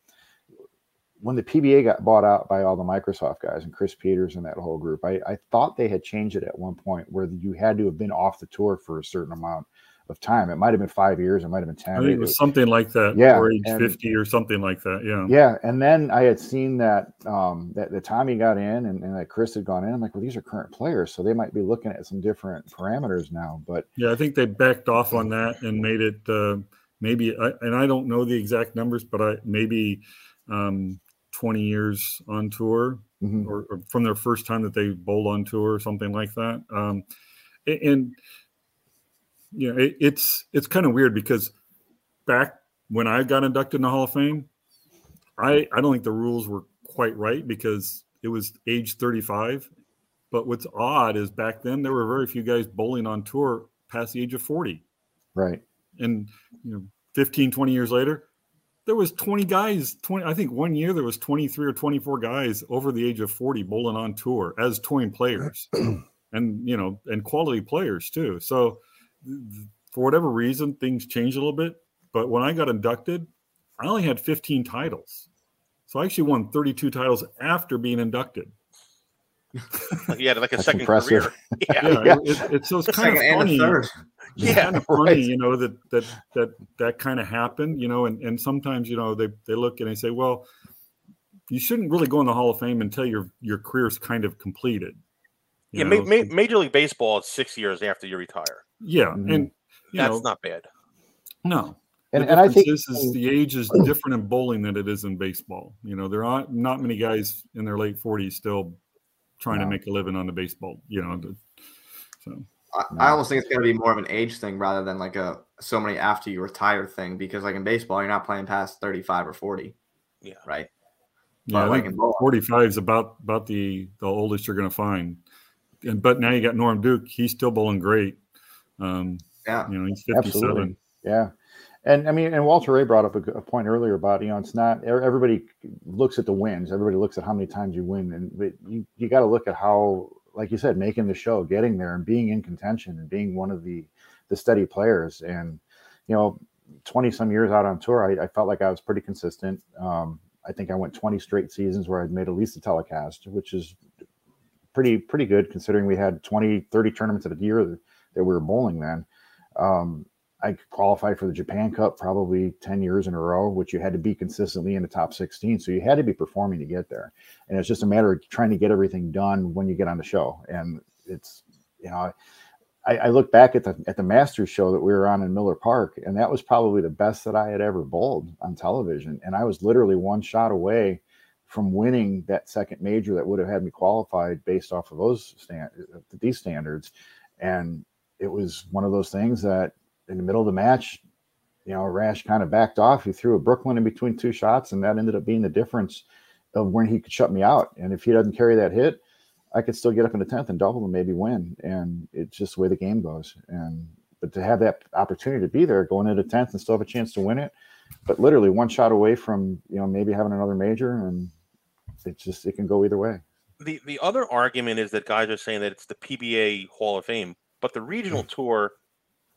when the PBA got bought out by all the Microsoft guys and Chris Peters and that whole group, I, I thought they had changed it at one point where you had to have been off the tour for a certain amount of time. It might have been five years, it might have been ten. I think it was something like that, Yeah, or age and- 50 or something like that. Yeah. Yeah, and then I had seen that um, that the Tommy got in and, and that Chris had gone in. I'm like, well, these are current players, so they might be looking at some different parameters now. But Yeah, I think they backed off on that and made it uh, maybe, I, and I don't know the exact numbers, but I maybe um, 20 years on tour Mhm. or, or from their first time that they bowled on tour or something like that. Um, a- and you know, it, it's it's kind of weird because back when I got inducted in the Hall of Fame, I I don't think the rules were quite right because it was age 35. But what's odd is back then there were very few guys bowling on tour past the age of 40 Right. and you know 15 20 years later there was 20 guys 20 i think one year there was 23 or 24 guys over the age of 40 bowling on tour as touring players and you know and quality players too so for whatever reason things changed a little bit but when i got inducted i only had 15 titles so i actually won 32 titles after being inducted Like, you had like a That's second impressive. career. Yeah. yeah, Yeah. It, it, it's so it's kind of funny Yeah, kind of funny, right. you know, that that that that kind of happened, you know, and and sometimes, you know, they they look and they say, well, you shouldn't really go in the Hall of Fame until your your career's kind of completed. you Yeah, ma- ma- Major League Baseball is six years after you retire. Yeah, Mhm. and you That's know, not bad. no. And, the and I think this is the age is different in bowling than it is in baseball. You know, there aren't not many guys in their late forties still trying to make a living on the baseball. You know, the, so I, No. I almost think it's going to be more of an age thing rather than like a so many after you retire thing because like in baseball you're not playing past 35 or 40 Yeah. right yeah, like, in bowling- 45 is about about the the oldest you're going to find. And but now you got Norm Duke. He's still bowling great. Um, yeah you know, he's 57. Absolutely. Yeah. And I mean, and Walter Ray brought up a point earlier about, you know, it's not everybody looks at the wins. Everybody looks at how many times you win. And but you, you got to look at how, like you said, making the show, getting there and being in contention and being one of the, the steady players. And, you know, 20 some years out on tour, I, I felt like I was pretty consistent. Um, I think I went 20 straight seasons where I'd made at least a telecast, which is pretty, pretty good considering we had 20, 30 tournaments at a year that, we were bowling then. Um, I qualified for the Japan Cup probably 10 years in a row, which you had to be consistently in the top 16. So you had to be performing to get there. And it's just a matter of trying to get everything done when you get on the show. And it's, you know, I, I look back at the at the Masters show that we were on in Miller Park, and that was probably the best that I had ever bowled on television. And I was literally one shot away from winning that second major that would have had me qualified based off of those stand these standards. And it was one of those things that in the middle of the match, you know, Rash kind of backed off. He threw a Brooklyn in between two shots, and that ended up being the difference of when he could shut me out. And if he doesn't carry that hit, I could still get up in the tenth and double and maybe win. And it's just the way the game goes. And but to have that opportunity to be there, going into tenth and still have a chance to win it, but literally one shot away from you know maybe having another major, and it just it can go either way. The the other argument is that guys are saying that it's the PBA Hall of Fame, but the regional tour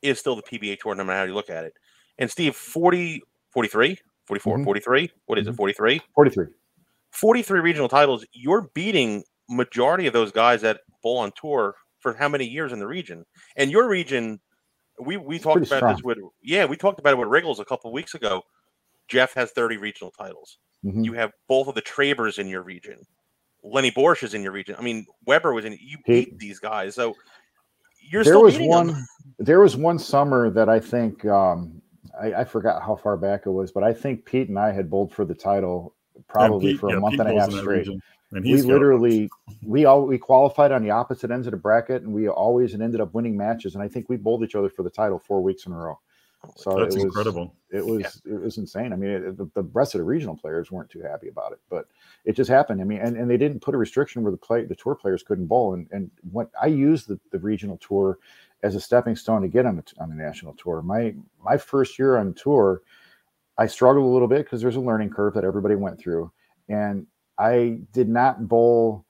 is still the PBA tour no matter how you look at it. And Steve, 40, 43, 44, Mhm. 43, what is it, 43? Forty three. 43 regional titles. You're beating majority of those guys that bowl on tour for how many years in the region? And your region, we we talked about this with yeah, we talked about it with Wriggles a couple weeks ago. Jeff has 30 regional titles. Mhm. You have both of the Trabers in your region. Lenny Boresch is in your region. I mean, Weber was in. You beat these guys, so you're there still was one them. there was one summer that i think um I, I forgot how far back it was but i think pete and i had bowled for the title probably Pete- for a yeah, month Pete and a half straight region, and we literally we all we qualified on the opposite ends of the bracket and we always ended up winning matches and i think we bowled each other for the title four weeks in a row so that's it was incredible. it was it was insane. I mean, it, the, the rest of the regional players weren't too happy about it, but it just happened. I mean, and, and they didn't put a restriction where the play the tour players couldn't bowl. And and what I used the, the regional tour as a stepping stone to get on the on the national tour. My my first year on tour, I struggled a little bit because there's a learning curve that everybody went through, and I did not bowl.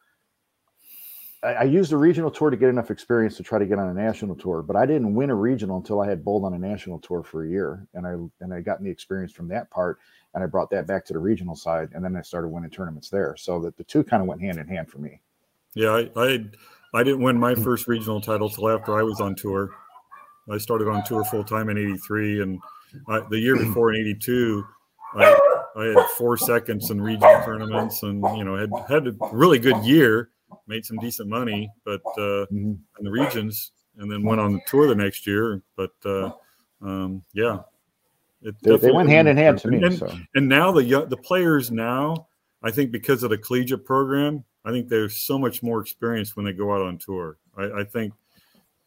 I, I used the regional tour to get enough experience to try to get on a national tour, but I didn't win a regional until I had bowled on a national tour for a year, and I and I gotten the experience from that part, and I brought that back to the regional side, and then I started winning tournaments there. So that the two kind of went hand in hand for me. Yeah, I, I I didn't win my first regional title till after I was on tour. I started on tour full time in '83, and I, the year before in '82, I, I had four seconds in regional tournaments, and you know had had a really good year, made some decent money, but uh, Mhm. in the regions, and then went on the tour the next year. But uh, um, yeah, They, they went hand in hand to me. And, So and now the the players now, I think because of the collegiate program, I think they're so much more experienced when they go out on tour. I, I think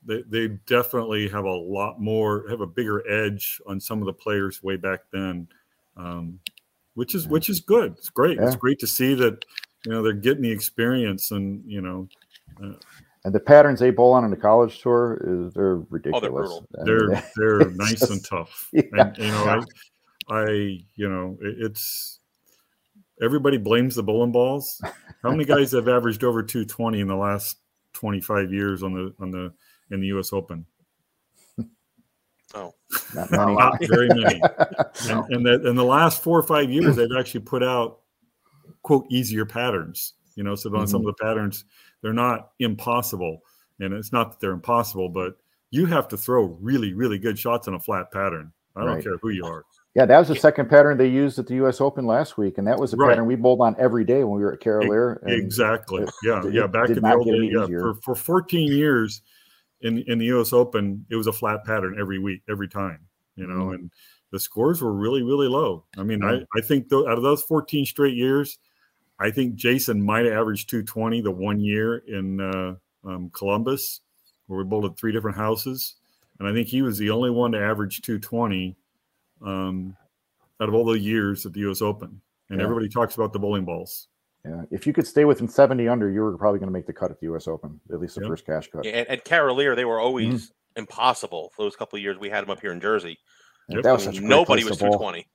they, they definitely have a lot more, have a bigger edge on some of the players way back then, um, which is which is good. It's great. It's great to see that you know they're getting the experience and you know and the patterns they bowl on in the college tour is they're oh, ridiculous. brutal. I mean, they're they're nice just- and tough. Yeah. And you know, I, I you know, it, it's everybody blames the bowling balls. How many guys have averaged over 220 in the last 25 years on the on the in the U.S. Open? Oh, not many. Not very many. and and that in the last four or five years, they've actually put out quote easier patterns. You know, so on some of the patterns, they're not impossible, and it's not that they're impossible, but you have to throw really, really good shots on a flat pattern. I don't Right. care who you are. Yeah, that was the second pattern they used at the U.S. Open last week, and that was a Right. pattern we bowled on every day when we were at Carolier. Exactly. it- yeah. it Yeah. Back in the old days, yeah. For, for 14 years in, in the US Open, it was a flat pattern every week, every time, you know, Mhm. and the scores were really, really low. I mean, Yeah. I, I think tho- out of those 14 straight years, I think Jason might have averaged 220 the one year in uh, um, Columbus, where we bowled at three different houses. And I think he was the only one to average 220 um, out of all the years at the US Open. And Yeah. everybody talks about the bowling balls. Yeah, if you could stay within 70 under, you were probably going to make the cut at the U.S. Open, at least the Yeah. first cash cut. Yeah, and, and Carolier, they were always Mm-hmm. impossible. For those couple of years we had them up here in Jersey. Yep. That was such a great Nobody was 220.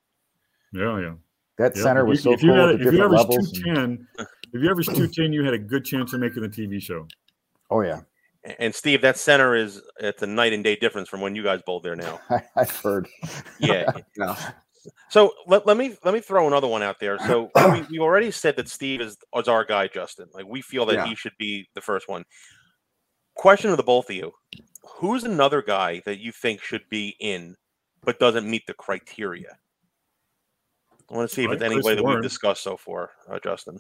Yeah, yeah. That Yeah, center if was so if you cool had- with the if you different averaged levels. and- 210, if you averaged 210, you had a good chance of making the TV show. oh yeah, And Steve, that center is it's a night and day difference from when you guys bowled there now. I, I've heard. Yeah. Yeah. So let, let me let me throw another one out there. So we, we already said that Steve is, is our guy, Justin. Like we feel that Yeah. he should be the first one. Question of the both of you: Who's another guy that you think should be in, but doesn't meet the criteria? I want to see if it's like Chris that Warren. we've discussed so far, uh, Justin.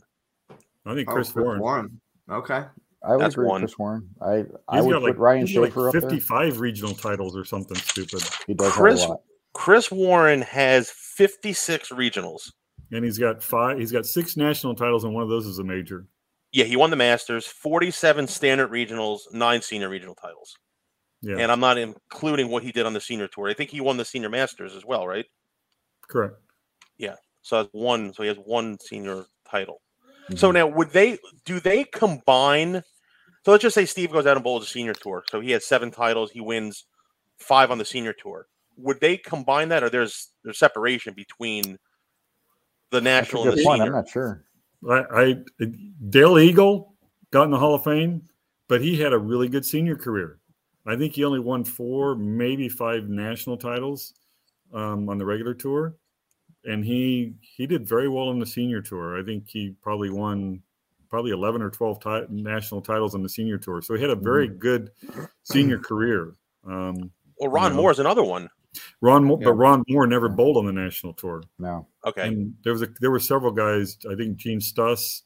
I think Oh, Chris Warren. Okay. I would That's agree one. with Chris Warren. I I He's would got put like, Ryan he's like Shafer up there. 55 regional titles or something stupid. He does Chris- have a lot. Chris Warren has 56 regionals. And he's got five, he's got six national titles, and one of those is a major. Yeah, he won the Masters, 47 standard regionals, nine senior regional titles. Yeah, And I'm not including what he did on the senior tour. I think he won the senior masters as well, right? correct. So that's one. So he has one senior title. So Mm-hmm. now, would they do they combine? So let's just say Steve goes out and bowls a senior tour. So he has seven titles. He wins five on the senior tour. Would they combine that, or there's there's separation between the national and good the point. I'm not sure. I, I Dale Eagle got in the Hall of Fame, but he had a really good senior career. I think he only won four, maybe five national titles um, on the regular tour, and he he did very well on the senior tour. I think he probably won probably eleven or twelve ti- national titles on the senior tour. So he had a very good senior career. Um, Well, Ron Yeah. Moore's another one. Ron, Mo- Yeah. but Ron Moore never bowled on the national tour. No. Okay, And there was a, there were several guys. I think Gene Stus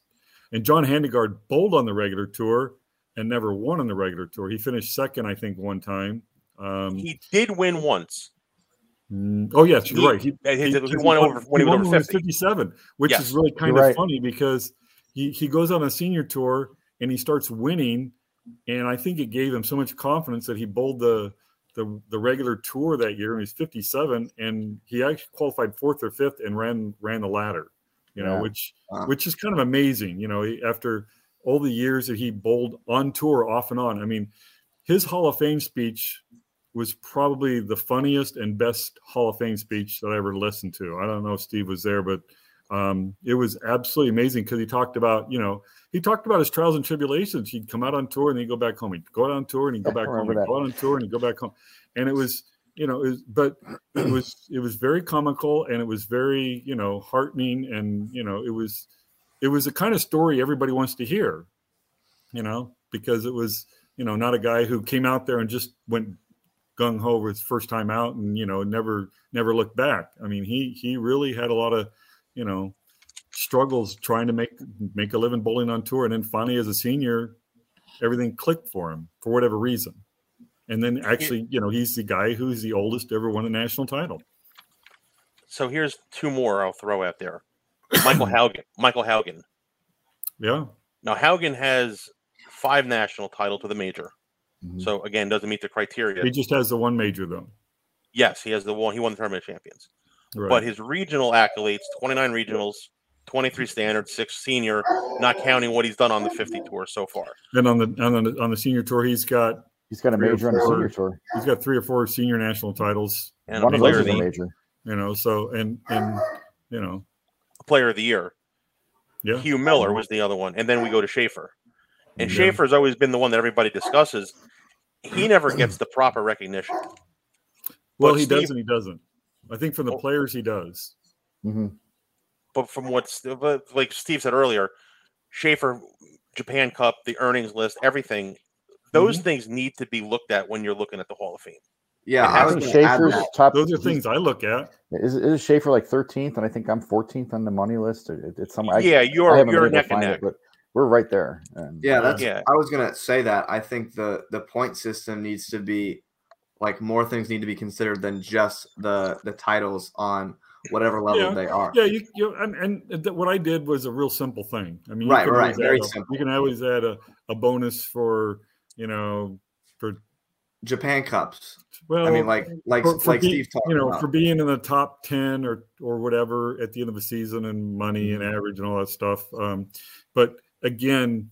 and John Handegard bowled on the regular tour and never won on the regular tour. He finished second, I think, one time. Um, he did win once. Mm, oh yes, you're He- right. He, He, he, he- won over when he was over 50. 57, which Yes. is really kind You're of right. funny because he, he goes on a senior tour and he starts winning. And I think it gave him so much confidence that he bowled the the, the regular tour that year and he's 57 and he actually qualified fourth or fifth and ran ran the ladder, you know, Yeah. which Wow. which is kind of amazing, you know, after all the years that he bowled on tour off and on. I mean, his Hall of Fame speech was probably the funniest and best Hall of Fame speech that I ever listened to. I don't know if Steve was there, but um, it was absolutely amazing because he talked about, you know, he talked about his trials and tribulations. He'd come out on tour and then he'd go back home. He'd go out on tour and he'd go back home. He'd go out on tour and he'd go back home. And it was, you know, it was, but it was it was very comical and it was very, you know, heartening and you know, it was it was the kind of story everybody wants to hear, you know, because it was, you know, not a guy who came out there and just went gung ho with his first time out and you know never never looked back. I mean, he he really had a lot of you know struggles trying to make make a living bowling on tour, and then finally as a senior, everything clicked for him for whatever reason. And then actually, you know, he's the guy who's the oldest to ever won a national title. so here's two more I'll throw out there. Michael Haugen. Michael Haugen. Yeah. Now Haugen has five national title to the major. Mhm. So again, doesn't meet the criteria. He just has the one major though. Yes, he has the one. He won the tournament of champions. Right. But his regional accolades: 29 regionals, 23 standard, six senior, not counting what he's done on the 50 tour so far. and on the on the on the senior tour, he's got He's got a major on the senior tour. he's got three or four senior national titles. And One a of those is a major. You know, so and and you know, player of the year. yeah. Hugh Miller was the other one, and then we go to Shafer. And Yeah. Shafer's always been the one that everybody discusses. He never gets the proper recognition. Well, But he does Steve- and he doesn't. I think from the Oh. players he does. hmm But from what's but like Steve said earlier, Shafer, Japan Cup, the earnings list, everything, those Mm-hmm. things need to be looked at when you're looking at the Hall of Fame. Yeah, I I think going to add Shafer's top. Those are things I look at. Is, is Shafer like 13th, and I think I'm 14th on the money list. It, it's some. Yeah, I you're haven't you're neck and neck. it, but we're right there. And Yeah, that's. Yeah. I was gonna say that. I think the the point system needs to be like more things need to be considered than just the the titles on whatever level Yeah. they are. Yeah, you, you and, and th- what I did was a real simple thing. I mean, you Right, can right, always very add a- simple. You can always add a, a bonus for you know for Japan Cups. well, I mean, like like for, for like be- Steve talked you know about. for being in the top 10 or or whatever at the end of the season and money and Mm-hmm. average and all that stuff um but again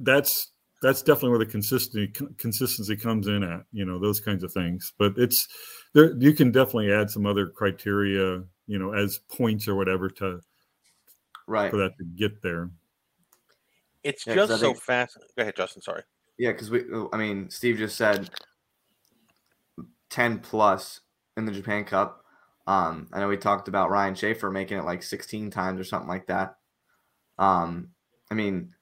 that's that's definitely where the consistency consistency comes in at you know those kinds of things but it's there you can definitely add some other criteria you know as points or whatever to right. for that to get there It's Yeah, 'cause just so think- fast. Go ahead, Justin. Sorry. Yeah, because we. I mean, Steve just said ten plus in the Japan Cup. Um, I know we talked about Ryan Shafer making it like sixteen times or something like that. Um, I mean,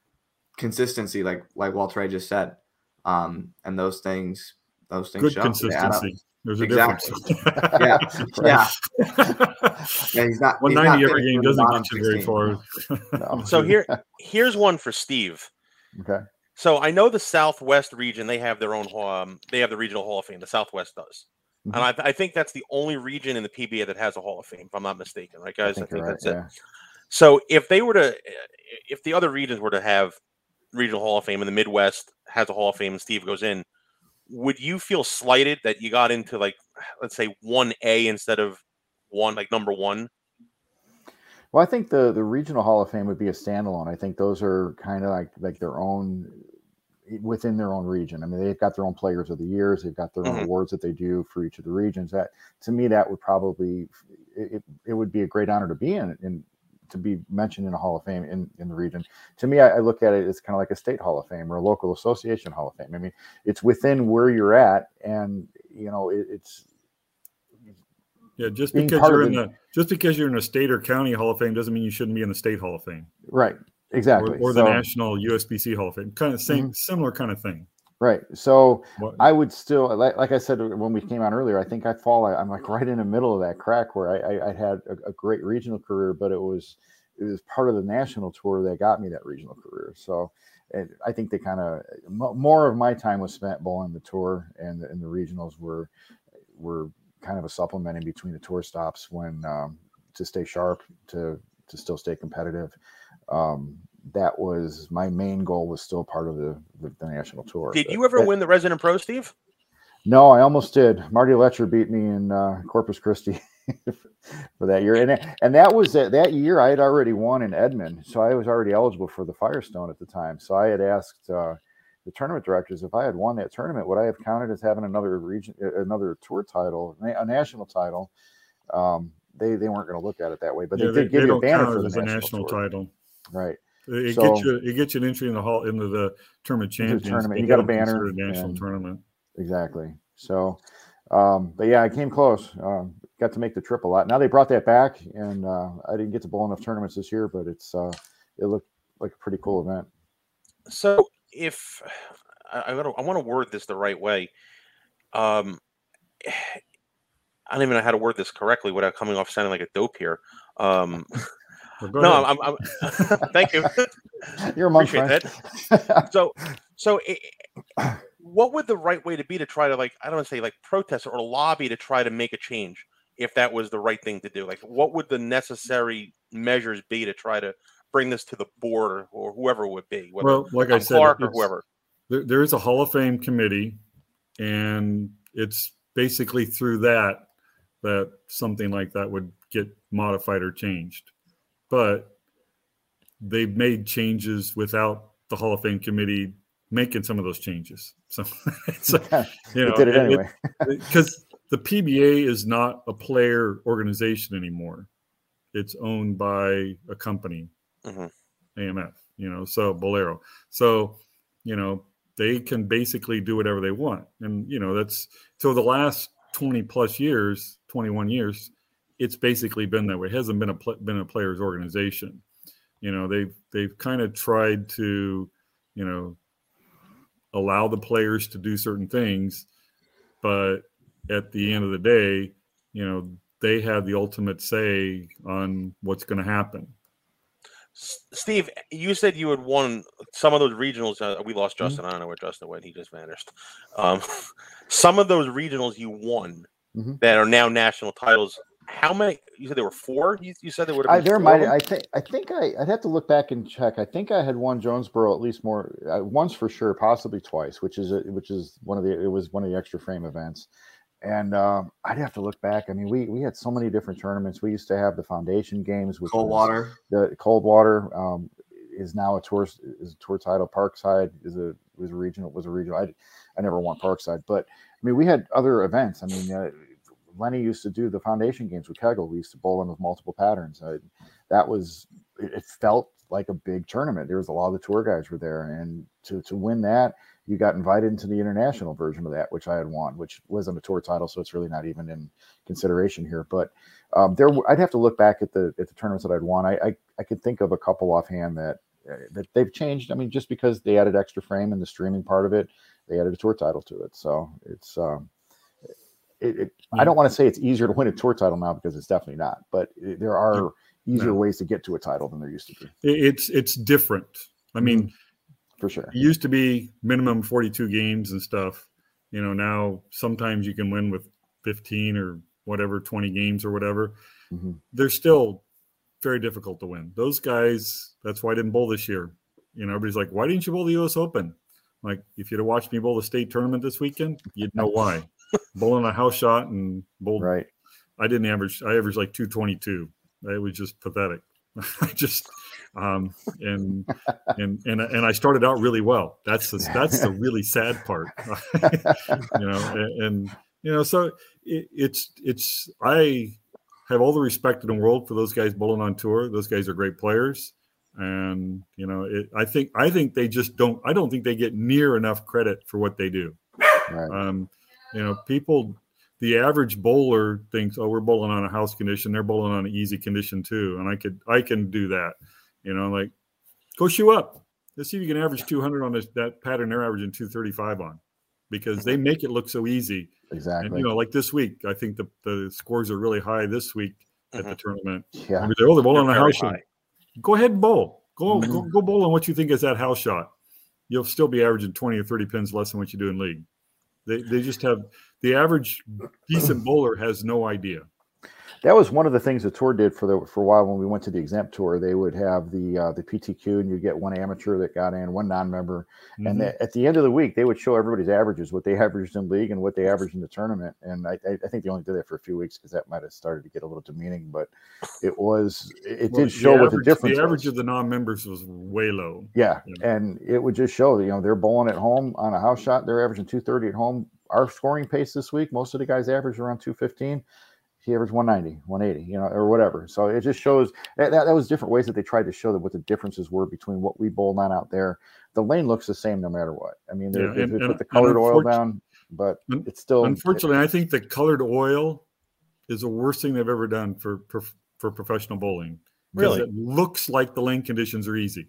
consistency, like like Walter Ray just said, um, and those things, those things good show. They consistency there's a Exactly. difference Yeah, yeah, yeah yeah. He's not. one he's not ninety every game doesn't bottom get you very far. No. So here, here's one for Steve. okay. So I know the Southwest region; they have their own. Um, they have the regional Hall of Fame. The Southwest does, Mhm. and I, I think that's the only region in the PBA that has a Hall of Fame, if I'm not mistaken. Right, guys? I think, you're right, that's it. yeah. So if they were to, if the other regions were to have regional Hall of Fame, and the Midwest has a Hall of Fame, and Steve goes in, would you feel slighted that you got into like, let's say one A instead of one, like number one? Well, I think the the regional Hall of Fame would be a standalone. I think those are kind of like like their own within their own region. I mean, they've got their own players of the years. They've got their own Mhm. awards that they do for each of the regions. That to me, that would probably it, it- it would be a great honor to be in in to be mentioned in a Hall of Fame in, in the region. To me, I, I look at it as kind of like a state Hall of Fame or a local association Hall of Fame. I mean, it's within where you're at, and you know, it, it's Yeah, just because you're in the- the just because you're in a state or county Hall of Fame doesn't mean you shouldn't be in the state Hall of Fame right, exactly, or, or the So- national USBC Hall of Fame. Kind of same, mm-hmm. similar kind of thing. Right. So What- I would still, like, like I said when we came on earlier, I think I fall. I, I'm like right in the middle of that crack where I, I, I had a, a great regional career, but it was it was part of the national tour that got me that regional career. So and I think they kind of more of my time was spent bowling the tour, and the, and the regionals were were kind of a supplement in between the tour stops when um, to stay sharp to to still stay competitive. Um, that was my main goal was still part of the the, the national tour. Did But you ever that- win the Resident Pro, Steve? no, I almost did. Marty Letscher beat me in uh, Corpus Christi for that year, and and that was that, that year I had already won in Edmond, so I was already eligible for the Firestone at the time. So I had asked uh, the tournament directors if I had won that tournament, would I have counted as having another region, uh, another tour title, a national title? Um, they they weren't going to look at it that way, but Yeah, they did give you a banner for the as a national, national title. right? It So- gets you it gets you an entry in the hall into the tournament Into the tournament. You got a banner it a national and- tournament. exactly. So, um, but yeah, I came close. Um, got to make the trip a lot. Now they brought that back, and uh, I didn't get to bowl enough tournaments this year, but it's uh, it looked like a pretty cool event. So if I, I, gotta, I want to word this the right way, um, I don't even know how to word this correctly without coming off sounding like a dope here. Um, Well, go no, ahead. I'm, I'm thank you. You're a monk, Appreciate friend. that. So, so i what would the right way to be to try to like I don't want to say like protest or lobby to try to make a change? if that was the right thing to do. Like, what would the necessary measures be to try to bring this to the board or, or whoever it would be? Well, like I said, Clark or whoever. There, there is a Hall of Fame committee, and it's basically through that that something like that would get modified or changed. But they've made changes without the Hall of Fame committee making some of those changes. So, so you know, did it anyway. Because the PBA is not a player organization anymore. It's owned by a company, Mhm. AMF, you know, so Bowlero. So, you know, they can basically do whatever they want. And, you know, that's so the last 20 plus years, 21 years, it's basically been that way. It hasn't been a pl- been a players organization. You know, they've they've kind of tried to, you know, allow the players to do certain things, but at the end of the day, you know, they have the ultimate say on what's going to happen. Steve, you said you had won some of those regionals. Uh, we lost Mm-hmm. Justin. I don't know where Justin went. He just vanished. Um, some of those regionals you won Mhm. that are now national titles. How many? You said there were four. You, you said there would have I, been. there four might. I think. I think I. I'd have to look back and check. I think I had won Jonesboro at least more uh, once for sure, possibly twice, which is a, which is one of the. It was one of the extra frame events, and um, I'd have to look back. I mean, we we had so many different tournaments. We used to have the foundation games, which cold water. the Coldwater um, is now a tour is a tour title. Parkside is a was a regional was a regional. I I never won Parkside, but I mean we had other events. I mean. Uh, Lenny used to do the foundation games with Kegel. We used to bowl them with multiple patterns. Uh, that was it, felt like a big tournament. There was a lot of the tour guys were there, and to to win that, you got invited into the international version of that, which I had won, which wasn't a tour title, so it's really not even in consideration here. But um, there, I'd have to look back at the at the tournaments that I'd won. I I, I could think of a couple offhand that uh, that they've changed. I mean, just because they added extra frame and the streaming part of it, they added a tour title to it. So it's um, it, it, I don't want to say it's easier to win a tour title now because it's definitely not, but it- there are easier No. ways to get to a title than there used to be, It's it's different. I mean, for sure. it used to be minimum 42 games and stuff. You know, now sometimes you can win with 15 or whatever, 20 games or whatever. Mhm. They're still very difficult to win. Those guys, that's why I didn't bowl this year. You know, everybody's like, why didn't you bowl the US Open? Like, if you'd have watched me bowl the state tournament this weekend, you'd know why. Bowling a house shot and bowled Right. I didn't average. I averaged like 222. It was just pathetic. I just um, and and and and I started out really well. That's the that's the really sad part. you know, and, and you know, so it, it's it's I have all the respect in the world for those guys bowling on tour. Those guys are great players, and you know, it, I think I think they just don't. I don't think they get near enough credit for what they do. Right. Um, you know, people, the average bowler thinks, "Oh, we're bowling on a house condition. They're bowling on an easy condition too." And I could, I can do that. You know, like go shoe up. Let's see if you can average 200 on this that pattern. They're averaging 235 on, because they make it look so easy. And Exactly. you know, like this week, I think the the scores are really high this week at the Mhm. tournament. yeah. Maybe they're, oh, they're bowling on They're a very house shot. Go ahead and bowl. Go, Mhm. go go bowl on what you think is that house shot. You'll still be averaging 20 or 30 pins less than what you do in league. They, they just have the average decent bowler has no idea. That was one of the things the tour did for the for a while when we went to the exempt tour. They would have the uh, the PTQ, and you get one amateur that got in, one non-member, Mhm. and the, at the end of the week, they would show everybody's averages, what they averaged in league and what they averaged in the tournament. And I, I, think they only did that for a few weeks because that might have started to get a little demeaning. But it was it Well, did show what the difference. The average was. of the non-members was way low. Yeah, Yeah. and it would just show that you know they're bowling at home on a house shot. They're averaging 230 at home. Our scoring pace this week, most of the guys average around 215. He averaged 190, 180, you know, or whatever. So it just shows that, that that was different ways that they tried to show that what the differences were between what we bowled on out there. The lane looks the same no matter what. I mean, they, Yeah, they, and- they and- put the colored oil down, but it's still Unfortunately, I think the colored oil is the worst thing they've ever done for for, for professional bowling. Really? it looks like the lane conditions are easy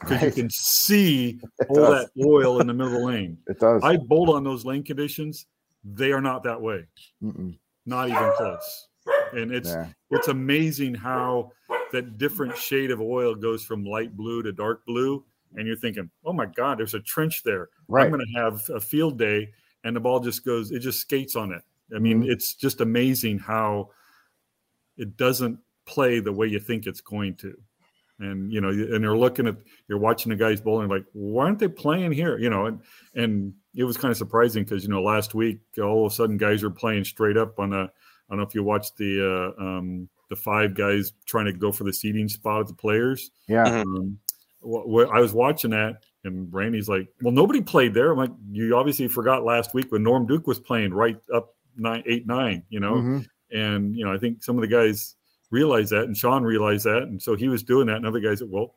because you can see It all does. that oil in the middle of the lane. It does. I bowled on those lane conditions. They are not that way. Mm-mm. Not even close. And it's yeah, it's amazing how that different shade of oil goes from light blue to dark blue. And you're thinking, oh my God, there's a trench there. right. I'm going to have a field day, and the ball just goes, it just skates on it. I mean, Mhm. it's just amazing how it doesn't play the way you think it's going to. And you know, and you're looking at you're watching the guys bowling like, why aren't they playing here? You know, and and it was kind of surprising because you know last week all of a sudden guys are playing straight up on a. I don't know if you watched the uh, um, the five guys trying to go for the seating spot at the players. Yeah. Mhm. Um, wh- wh- I was watching that, and Randy's like, "Well, nobody played there." I'm like, "You obviously forgot last week when Norm Duke was playing right up nine, eight, nine. You know, Mhm. and you know, I think some of the guys realized that, and Sean realized that, and so he was doing that. And other guys said, "Well,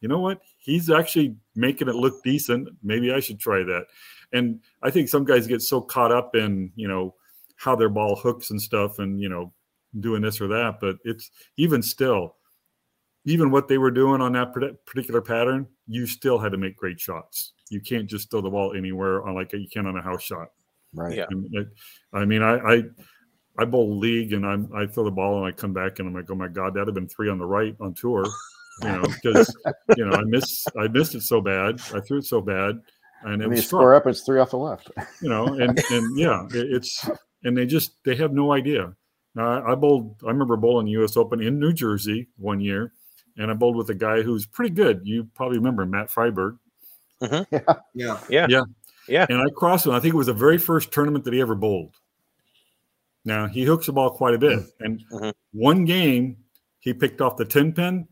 you know what? He's actually making it look decent. Maybe I should try that." And I think some guys get so caught up in you know how their ball hooks and stuff, and you know doing this or that. But it's even still, even what they were doing on that particular pattern, you still had to make great shots. You can't just throw the ball anywhere on like you can on a house shot. Right. Yeah. And it- I mean, I, I I bowl league and I'm I throw the ball and I come back and I'm like, oh my god, that'd have been three on the right on tour, you know, because you know I miss I missed it so bad, I threw it so bad, and it When you was score up, it's three off the left. you know, and and yeah, it, it's and they just they have no idea. Now, I, I bowled. I remember bowling the U.S. Open in New Jersey one year, and I bowled with a guy who's pretty good. You probably remember Matt Freiberg. Yeah. Yeah, yeah, yeah, yeah. And I crossed him. I think it was the very first tournament that he ever bowled. Now he hooks the ball quite a bit, and Mhm. one game he picked off the ten pin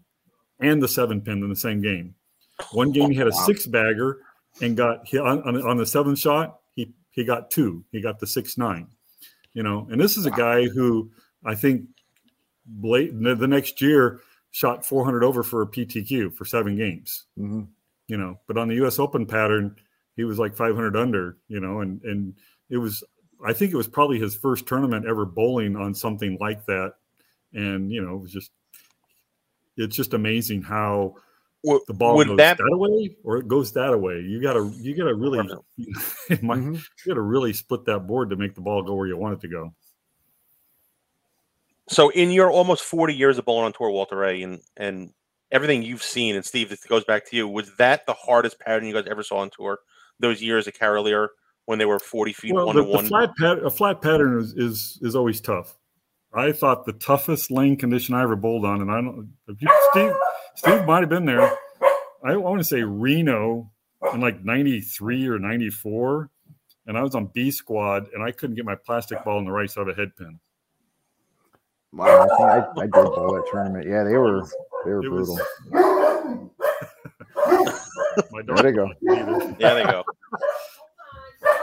and the seven pin in the same game. One game he had a six bagger and got he, on, on, on the seventh shot he he got two. He got the six nine. You know, and this is a guy who I think late the, next year shot 400 over for a PTQ for seven games Mhm. you know but on the us open pattern he was like 500 under you know and and it was i think it was probably his first tournament ever bowling on something like that and you know it was just it's just amazing how Would, the ball would goes that that away or it goes that away you gotta you gotta really my- Mhm. you gotta really split that board to make the ball go where you want it to go so in your almost 40 years of bowling on tour, Walter Ray, and and everything you've seen, and Steve, this goes back to you. Was that the hardest pattern you guys ever saw on tour? Those years at Carolier when they were 40 feet well one the, to the one. flat pat- a flat pattern is, is is always tough i thought the toughest lane condition i ever bowled on and i don't if you, steve steve might have been there i want to say reno in like 93 or 94 and i was on b squad and i couldn't get my plastic ball on the right side of a head pin I, Wow. think I, I did bowl that tournament. Yeah, they were they were It was- brutal. my There they go. Yeah, they go.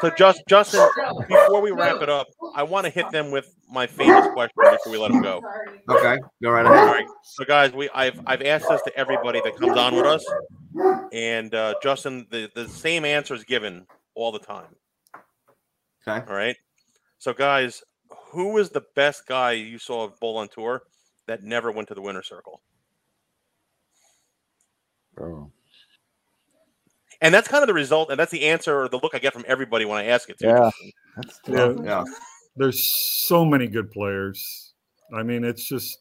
So, just Justin, before we wrap it up, I want to hit them with my famous question before we let them go. Okay. Go right ahead. right. So, guys, we I've I've asked this to everybody that comes on with us, and uh, Justin, the the same answer is given all the time. Okay. All right. So, guys, who was the best guy you saw of bowl on tour that never went to the winner circle? Oh. And that's kind of the result, and that's the answer or the look I get from everybody when I ask it. Too, Yeah. That's Yeah. Yeah. there's so many good players i mean it's just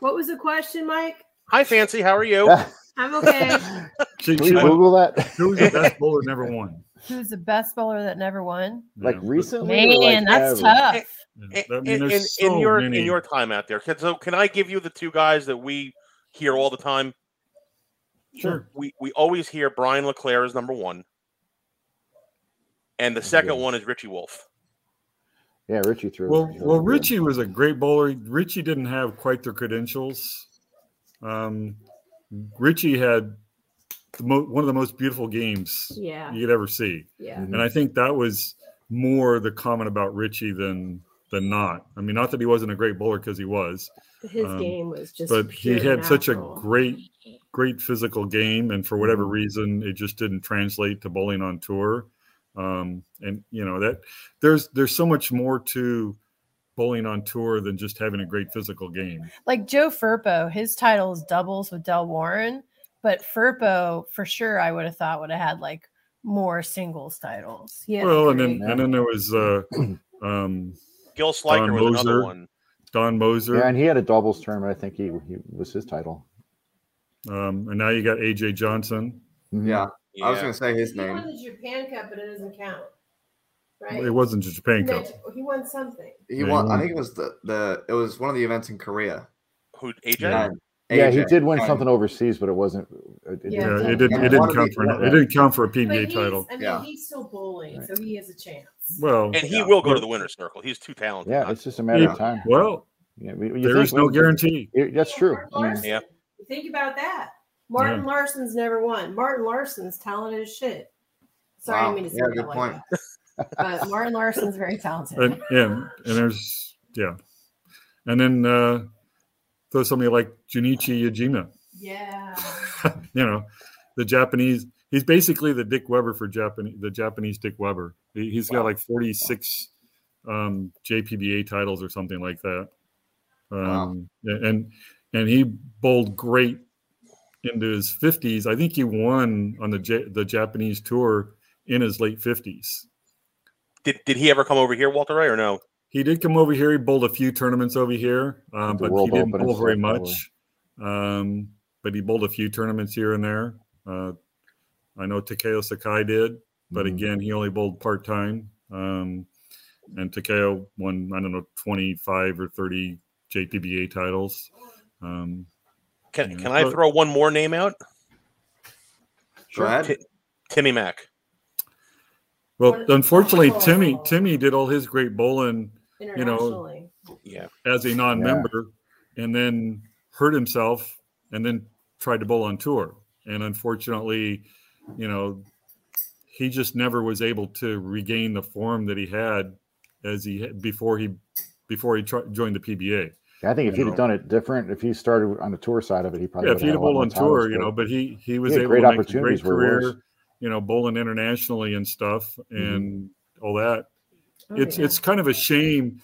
What was the question, Mike? Hi, Fancy. How are you? I'm okay. she, she we went, Google that? who was the best bowler never won Who's the best bowler that never won? like Yeah. recently? or, like, Man, that's ever? tough. Yeah. I in, mean, in, there's in so your many. in your time out there. Can, so can I give you the two guys that we hear all the time? Sure We we always hear Brian LeClair is number one, and the second one is Richie Wolf. Yeah, Richie threw. Well, threw well. Richie was a great bowler. Richie didn't have quite the credentials. Um, Richie had the mo- one of the most beautiful games Yeah. you could ever see, Yeah. and I think that was more the comment about Richie than than not. I mean, not that he wasn't a great bowler because he was, His Um, game was just. but he pure had such a great, great physical game, and for whatever Mhm. reason, it just didn't translate to bowling on tour. Um, and you know that there's there's so much more to bowling on tour than just having a great physical game. Like Joe Firpo, his title is doubles with Del Warren, but Firpo for sure I would have thought would have had like more singles titles. Yeah. well, and then great. and then there was uh, um, Gil Sliker Don was another Moser. one. Don Moser, Yeah, and he had a doubles tournament. I think he, he was his title. um, and now you got AJ Johnson. Mhm. Yeah. I was gonna say his name. He won name. the Japan Cup, but it doesn't count. right? It wasn't the Japan Cup. Mitch, he won something. He won. he I think it was the the. It was one of the events in Korea. Who AJ? Yeah. And Yeah, he did win something overseas, but it wasn't. It, it Yeah, Yeah, didn't- it didn't. And It didn't count the- for. It didn't count for a But PBA he's, title. I mean, Yeah. he's still bowling, Right. so he has a chance. Well, And he Yeah. will go to the winner's circle. He's too talented. Yeah, it's just a matter Yeah. of time. well, Yeah, we- there think is no when- guarantee. it- that's true. Martin I mean, Larsen. Yeah. Think about that. Martin Yeah. Larsen's never won. Martin Larsen's talented as shit. Sorry, I Wow. didn't mean to say Yeah, that good like point. that. But Martin Larsen's very talented. And yeah, and there's yeah, and then uh, there's somebody like Junichi Yajima. yeah. you know, the Japanese. He's basically the Dick Weber for Japanese. The Japanese Dick Weber. He, he's got like 46 um, JPBA titles or something like that. Um, And and he bowled great into his 50s. I think he won on the J, the Japanese tour in his late 50s. Did did he ever come over here, Walter Ray, or no? He did come over here. He bowled a few tournaments over here, um, The but he didn't bowl very much. Um, but he bowled a few tournaments here and there. Uh, I know Takeo Sakai did, but Mhm. again, he only bowled part time. Um, and Takeo won, I don't know, 25 or 30 JPBA titles. Um, Can Yeah. can I So- throw one more name out? Go ahead. Ti- Timmy Mack. well, unfortunately. Timmy Timmy did all his great bowling know, Yeah. as a non-member and then hurt himself and then tried to bowl on tour. And unfortunately you know he just never was able to regain the form that he had as he had before he before he tri- joined the PBA. I think if you he'd have done it different, if he started on the tour side of it, he probably Yeah, would if he'd have have had bowled on titles, tour, you know, but he he was He able great to make a opportunities great career, you know, bowling internationally and stuff mm-hmm. and all that. Oh, it's yeah. it's kind of a shame.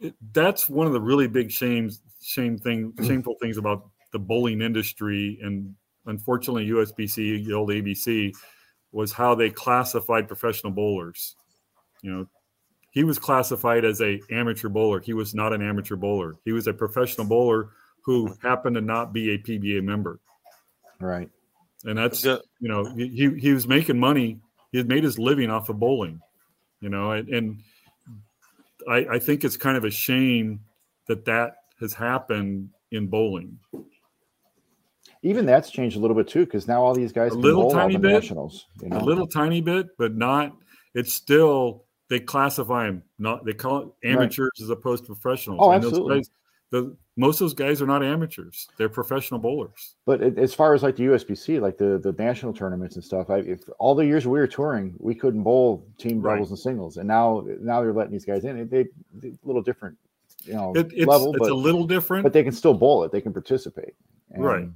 It, that's one of the really big shames, shame thing, mm. shameful things about the bowling industry, and unfortunately, USBC, the old ABC, was how they classified professional bowlers. You know, he was classified as a amateur bowler. He was not an amateur bowler. He was a professional bowler who happened to not be a PBA member, right. and that's The- you know he he- he was making money. He had made his living off of bowling, you know, and, and I, I think it's kind of a shame that that has happened in bowling. Even that's changed a little bit too, because now all these guys A little tiny bit. nationals. You know, A little tiny bit, but not. It's still they classify them not. They call it amateurs as opposed to professionals. Oh, And those absolutely. guys- the most of those guys are not amateurs. They're professional bowlers. But as far as like the USBC, like the the national tournaments and stuff, I, if all the years we were touring, we couldn't bowl team Right. and singles, and now now they're letting these guys in. They, they a little different, you know, It, it's level, it's but a little different. but they can still bowl it. They can participate. And, Right.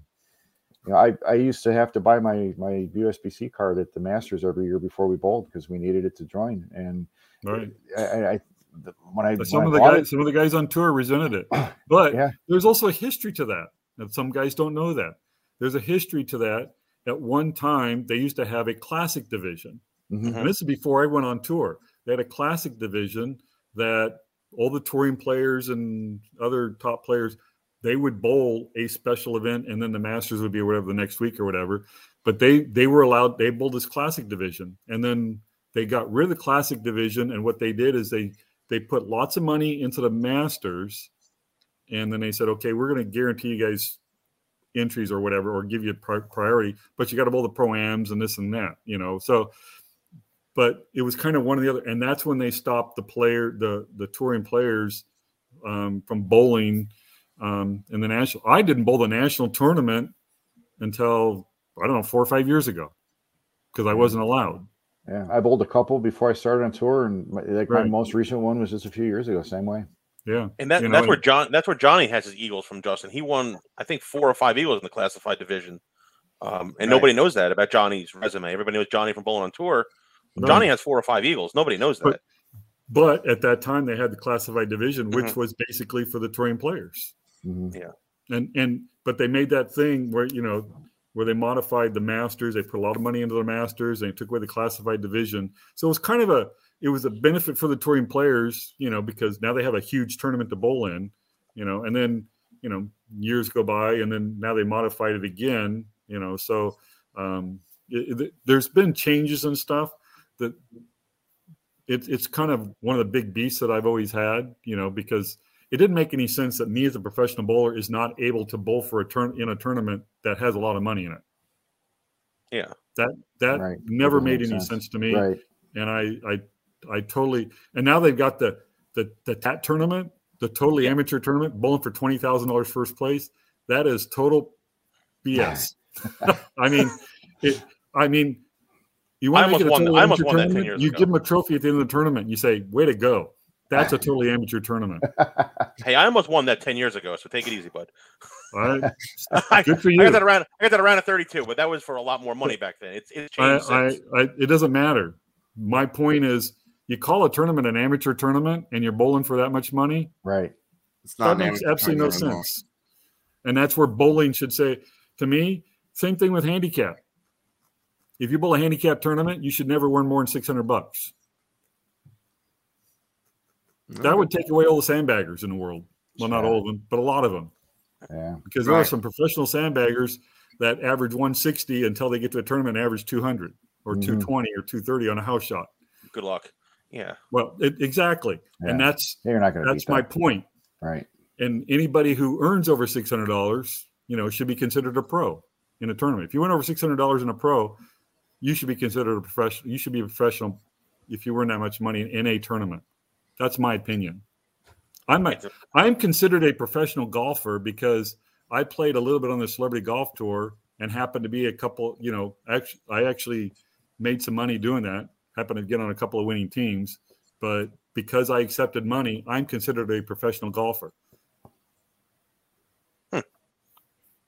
You know, I, I used to have to buy my my USBC card at the Masters every year before we bowled because we needed it to join. And right. I the- when I some when of the guys, it- some of the guys on tour resented it. But Yeah. there's also a history to that. And some guys don't know that. There's a history to that. At one time, they used to have a classic division. Mhm. And this is before I went on tour. They had a classic division that all the touring players and other top players they would bowl a special event and then the masters would be whatever the next week or whatever but they they were allowed they bowled this classic division and then they got rid of the classic division and what they did is they they put lots of money into the masters and then they said okay we're going to guarantee you guys entries or whatever or give you pri- priority but you got to bowl the pro-ams and this and that you know? So but it was kind of one of the other and that's when they stopped the player the the touring players um, from bowling um, in the national i didn't bowl the national tournament until i don't know four or five years ago because i wasn't allowed Yeah, I bowled a couple before I started on tour, and my, like my most recent one was just a few years ago. Same way. yeah And that, You know, that's where John that's where Johnny has his Eagles from Justin. He won, I think, four or five Eagles in the classified division. Um, and Right. nobody knows that about Johnny's resume. Everybody knows Johnny from bowling on tour. No. Johnny has four or five Eagles. Nobody knows that. but at that time they had the classified division which Mhm. was basically for the touring players Mhm. and and but they made that thing where you know where they modified the masters they put a lot of money into the masters they took away the classified division. So it was kind of a it was a benefit for the touring players you know because now they have a huge tournament to bowl in you know and then you know years go by and then now they modified it again you know. So um it, it- there's been changes and stuff that it's it's kind of one of the big beasts that I've always had, you know, because it didn't make any sense that me as a professional bowler is not able to bowl for a turn in a tournament that has a lot of money in it. Yeah. That that Right. never Doesn't made any sense. sense to me. Right. And I I I totally and now they've got the the the TAT tournament, the totally amateur tournament, bowling for twenty thousand dollars first place. That is total BS. I mean, it, I mean, you I want to make it a won- I almost amateur won that 10 tournament, years you ago. give them a trophy at the end of the tournament. You say, "Way to go!" That's a totally amateur tournament. Hey, I almost won that ten years ago, so take it easy, bud. All right, I, good for you. I got that around. I got that around at thirty-two, but that was for a lot more money back then. It's it's changed. I, since. I, it doesn't matter. My point is, you call a tournament an amateur tournament, and you're bowling for that much money. Right. It's that makes absolutely no anymore. sense. And that's where bowling should say to me, same thing with handicap. If you bowl a handicap tournament, you should never win more than 600 bucks. That would take away all the sandbaggers in the world. Well, not all of them, but a lot of them. Yeah. Because there are some professional sandbaggers that average 160 until they get to a tournament average 200 or Mhm. 220 or 230 on a house shot. Good luck. Yeah. Well, it, exactly. And that's You're not going to that's beat my that. point. Right. and anybody who earns over six hundred dollars, you know, should be considered a pro in a tournament. If you win over six hundred dollars in a pro, you should be considered a professional. You should be a professional if you earn that much money in a tournament. That's my opinion. I'm a- I'm considered a professional golfer because I played a little bit on the celebrity golf tour and happened to be a couple. You know, actually, I actually made some money doing that. Happened to get on a couple of winning teams, but because I accepted money, I'm considered a professional golfer. Hmm.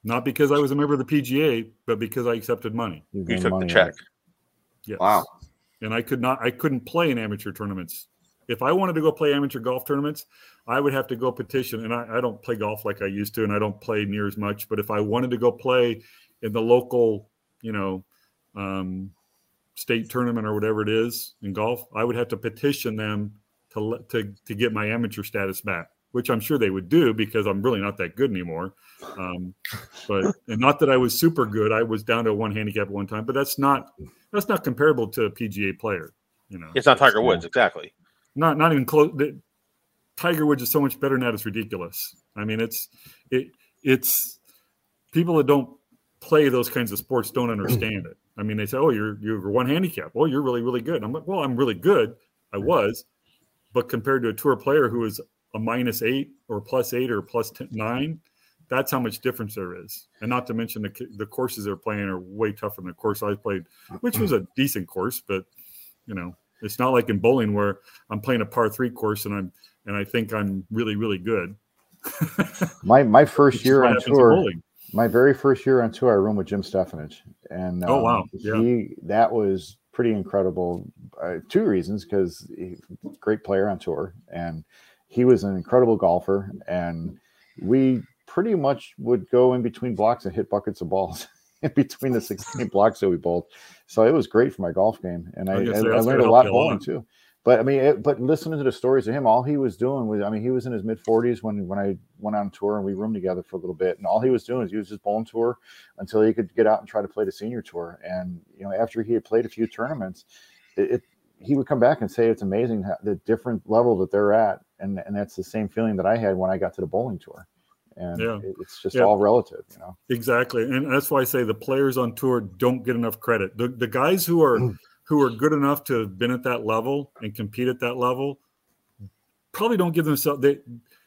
Not because I was a member of the PGA, but because I accepted money. You You took the money on check. it. Yes. Wow. And I could not I couldn't play in amateur tournaments. If I wanted to go play amateur golf tournaments, I would have to go petition. And I, I don't play golf like I used to, and I don't play near as much. But if I wanted to go play in the local, you know, um, state tournament or whatever it is in golf, I would have to petition them to let to to get my amateur status back, which I'm sure they would do because I'm really not that good anymore. Um, but and not that I was super good. I was down to one handicap at one time, but that's not that's not comparable to a PGA player. You know, It's not Tiger Woods, exactly. Not not even close. The, Tiger Woods is so much better than that. It's ridiculous. I mean, it's it it's people that don't play those kinds of sports don't understand it. I mean, they say, "Oh, you're you're one handicap. Well, you're really really good." I'm like, "Well, I'm really good. I was, but compared to a tour player who is a minus eight or plus eight or plus 10, nine, that's how much difference there is. And not to mention the the courses they're playing are way tougher than the course I played, which was a decent course, but you know, it's not like in bowling where I'm playing a par three course and I'm and I think I'm really really good. My my first year on tour, my very first year on tour, I roomed with Jim Stefanich, and Oh, um, wow. Yeah. he that was pretty incredible. Uh, two reasons, because he great player on tour, and he was an incredible golfer, and we pretty much would go in between blocks and hit buckets of balls between the 16 blocks that we bowled. So it was great for my golf game, and I, I I, I learned a lot help you a bowling too. But I mean, it, but listening to the stories of him, all he was doing was, I mean, he was in his mid 40s when when I went on tour and we roomed together for a little bit, and all he was doing is he was just bowling tour until he could get out and try to play the senior tour. And you know, after he had played a few tournaments, it, it he would come back and say it's amazing how, the different level that they're at, and and that's the same feeling that I had when I got to the bowling tour. And Yeah. it's just Yeah. all relative, you know. Exactly, and that's why I say the players on tour don't get enough credit. The the guys who are who are good enough to have been at that level and compete at that level probably don't give themselves they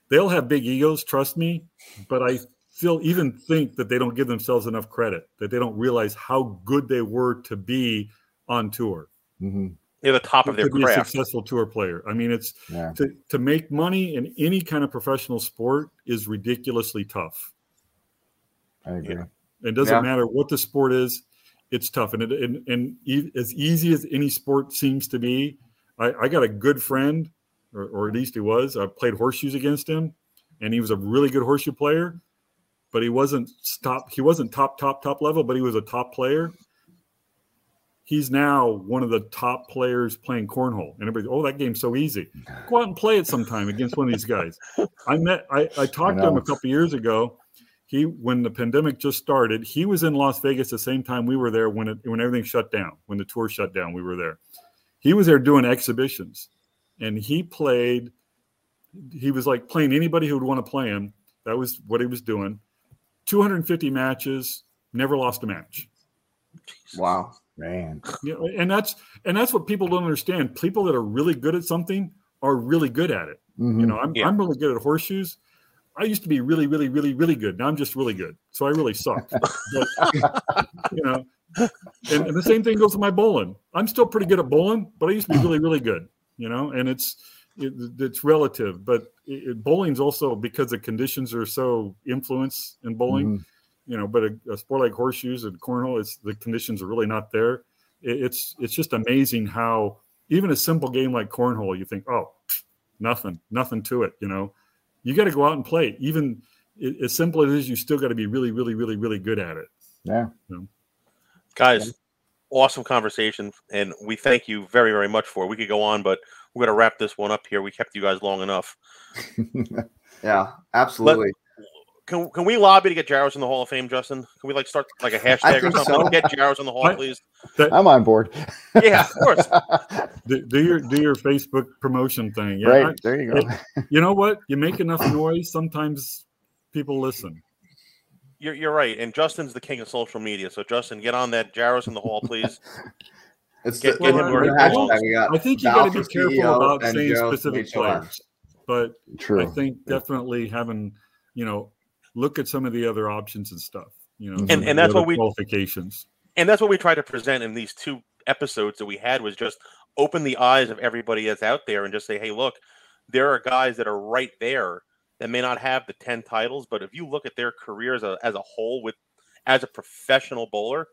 they'll have big egos, trust me, but I still even think that they don't give themselves enough credit, that they don't realize how good they were to be on tour. hmm They're the top of to their be a successful tour player. I mean, it's Yeah. to, to make money in any kind of professional sport is ridiculously tough. I agree. Yeah. It doesn't Yeah. matter what the sport is; it's tough, and it, and, and e- as easy as any sport seems to be. I, I got a good friend, or, or at least he was. I played horseshoes against him, and he was a really good horseshoe player, but he wasn't top. He wasn't top top top level, but he was a top player. He's now one of the top players playing cornhole, and everybody, oh, that game's so easy. Go out and play it sometime against one of these guys. I met, I, I talked to him a couple years ago. He, when the pandemic just started, he was in Las Vegas the same time we were there when it when everything shut down, when the tour shut down, we were there. he was there doing exhibitions, and he played. He was like playing anybody who would want to play him. That was what he was doing. 250 matches, never lost a match. Wow. Man. You know, and that's and that's what people don't understand. People that are really good at something are really good at it. Mhm. You know, I'm Yeah. I'm really good at horseshoes. I used to be really, really, really, really good. Now I'm just really good. So I really suck. But, you know, and, and the same thing goes with my bowling. I'm still pretty good at bowling, but I used to be really, really good. You know, and it's it, it's relative. But it, it- bowling's also because the conditions are so influence in bowling. Mhm. You know, but a, a sport like horseshoes and cornhole, it's the conditions are really not there. It, it's it's just amazing how even a simple game like cornhole, you think, oh, pfft, nothing, nothing to it. You know, you got to go out and play. Even i- as simple as it is, you still got to be really, really, really, really good at it. Yeah. guys awesome conversation and we thank you very very much for it we could go on but we're going to wrap this one up here we kept you guys long enough Yeah, absolutely. Can, can we lobby to get Jaros in the hall of fame justin can we like start like a hashtag or think something so. get Jaros in the hall I- please I'm on board. yeah of course Do, do your do your Facebook promotion thing. Yeah, right. I- there you go. you know what? You make enough noise, sometimes people listen. you're, you're right and justin's the king of social media so justin get on that Jaros in the hall please It's Get- the, get him the where he belongs. I think you got to be careful CEO about saying Joe specific players, but True. I think definitely having you know look at some of the other options and stuff. You know, And- and that's what we- qualifications. and that's what we tried to present in these two episodes that we had was just open the eyes of everybody that's out there and just say hey look there are guys that are right there that may not have the 10 titles but if you look at their careers as a, as a whole with as a professional bowler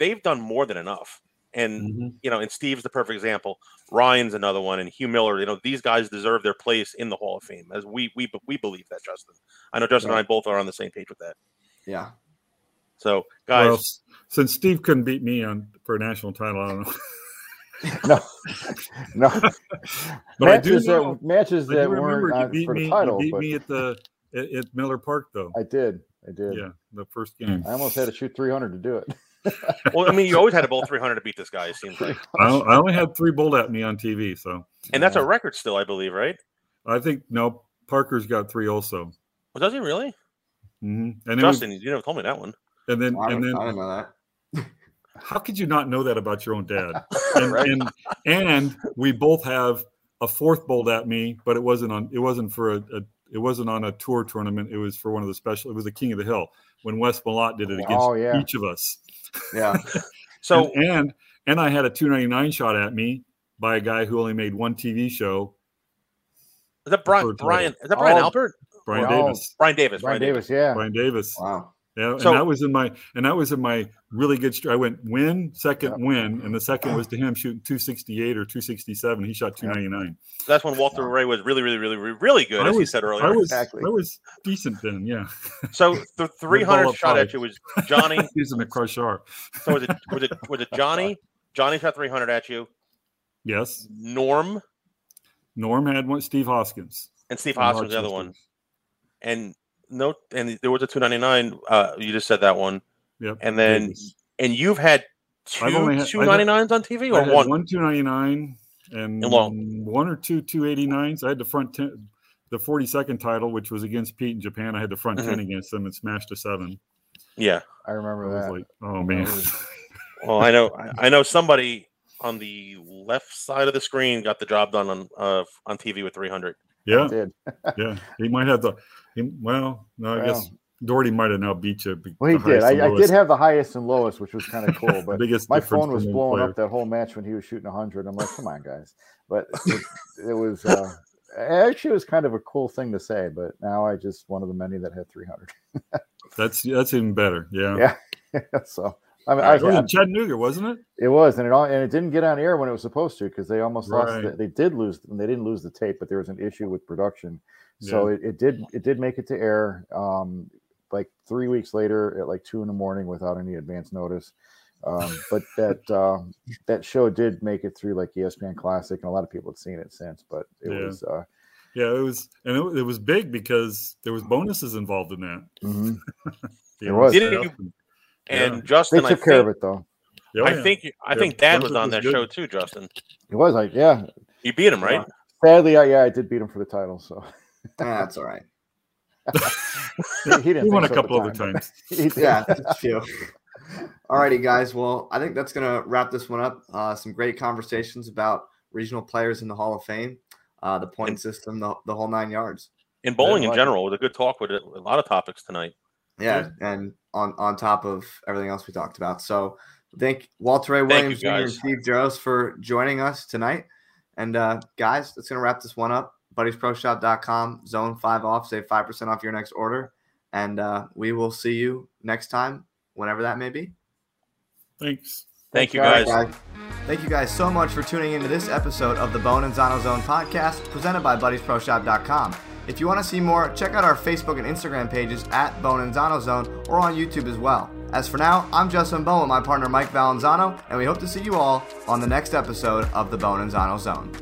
they've done more than enough and Mhm. you know and steve's the perfect example ryan's another one and hugh miller you know these guys deserve their place in the hall of fame as we we we believe that justin i know justin and i both are on the same page with that Yeah. so guys Well, since Steve couldn't beat me on for a national title, I don't know. no. No. But I do matches know- that matches I do that remember weren't you on, beat for me. the title, you beat but me at the at, at Miller Park, though. I did. I did. yeah, the first game. I almost had to shoot 300 to do it. well i mean you always had a bowl 300 to beat this guy it seems like I, I only had three bowled at me on TV, so And that's a record still, I believe, right? I think no. Parker's got three also. Well, does he really? hmm And it was, Justin, you never told me that one. and then I and then I didn't know that. how could you not know that about your own dad? And Right. and, and we both have a fourth bowled at me, but it wasn't on. It wasn't for a, a. It wasn't on a tour tournament. It was for one of the special. It was the King of the Hill when Wes Malott did it oh, against Oh, yeah. each of us. Yeah. So and, and and I had a 299 shot at me by a guy who only made one TV show, is that Brian? for a title. Brian is that Brian Oh. Albert? Brian Wow. Davis. Brian Davis. Brian Davis, yeah. Brian Davis. Wow. Yeah, So- and that was in my and that was in my really good. I went win, second win, and the second was to him shooting 268 or 267. He shot 299. That's when Walter Ray was really, really, really, really, really good, I as he was- said I earlier. was Exactly. I was decent then. Yeah, So the 300 shot high. at you was Johnny. using the crusher. so was it was it was it Johnny? Johnny shot 300 at you. Yes, Norm Norm had one. Steve Hoskins. and Steve from Hoskins, the other one. And no, and there was a 299. Uh, you just said that one. Yep. And then Davis. and you've had 2 had- 299s on TV I or had one? one 299 and And long. one or two 289s. I had the front 10, the 42nd title, which was against Pete in Japan. I had the front Mm-hmm. 10 against them and smashed a seven. Yeah. I I remember was that. like, oh man. was- Well, I know I- I know somebody on the left side of the screen got the job done on uh, on TV with 300. yeah, I did. yeah. He might have the. He, well, no, I guess Doherty might have now beat you. Well, he did. I, I did have the highest and lowest, which was kind of cool. But biggest my phone was blowing player. up that whole match when he was shooting 100. I'm like, come on, guys. But it, it was uh, actually it was kind of a cool thing to say. But now I just one of the many that had 300. That's that's even better. Yeah. Yeah. so I mean, right, It was I, in Chattanooga, wasn't it? it was, and it all, and it didn't get on air when it was supposed to because they almost lost. The, they did lose. They didn't lose the tape, but there was an issue with production. So it, it did it did make it to air. Um, like three weeks later at like two in the morning without any advance notice. Um, but that uh, that show did make it through like ESPN Classic, and a lot of people had seen it since. But it Yeah. was uh, Yeah, it was, and it, it was big because there was bonuses involved in that. mhm. You There was. Didn't you- and- And Yeah. Justin, they I took care of think, it though. Yeah, I yeah. think I Yeah, think Dad was on that good. show too, Justin. It was like, yeah. You beat him, right? Sadly, I, yeah, I did beat him for the title, so Yeah, that's all right. he, he didn't. He won a so at couple other time, times. Yeah, that's a few. Alrighty, guys. Well, I think that's gonna wrap this one up. Uh, some great conversations about regional players in the Hall of Fame, uh, the point And- system, the, the whole nine yards. In bowling in like general, it was a good talk with. A lot of topics tonight. Yeah, and on on top of everything else we talked about. So thank Walter Ray Thank you, Williams Jr. and. Steve Jones for joining us tonight. And uh, guys, that's gonna wrap this one up. BuddiesProShop.com, zone five off, save five percent off your next order. And uh, we will see you next time, whenever that may be. Thanks. Thank you, guys. guys. Thank you guys so much for tuning into this episode of the Bone and Zano Zone podcast presented by BuddiesProShop.com. If you want to see more, check out our Facebook and Instagram pages at Bone and Zano Zone or on YouTube as well. As for now, I'm Justin Bone with my partner Mike Valenzano, and we hope to see you all on the next episode of the Bone and Zano Zone.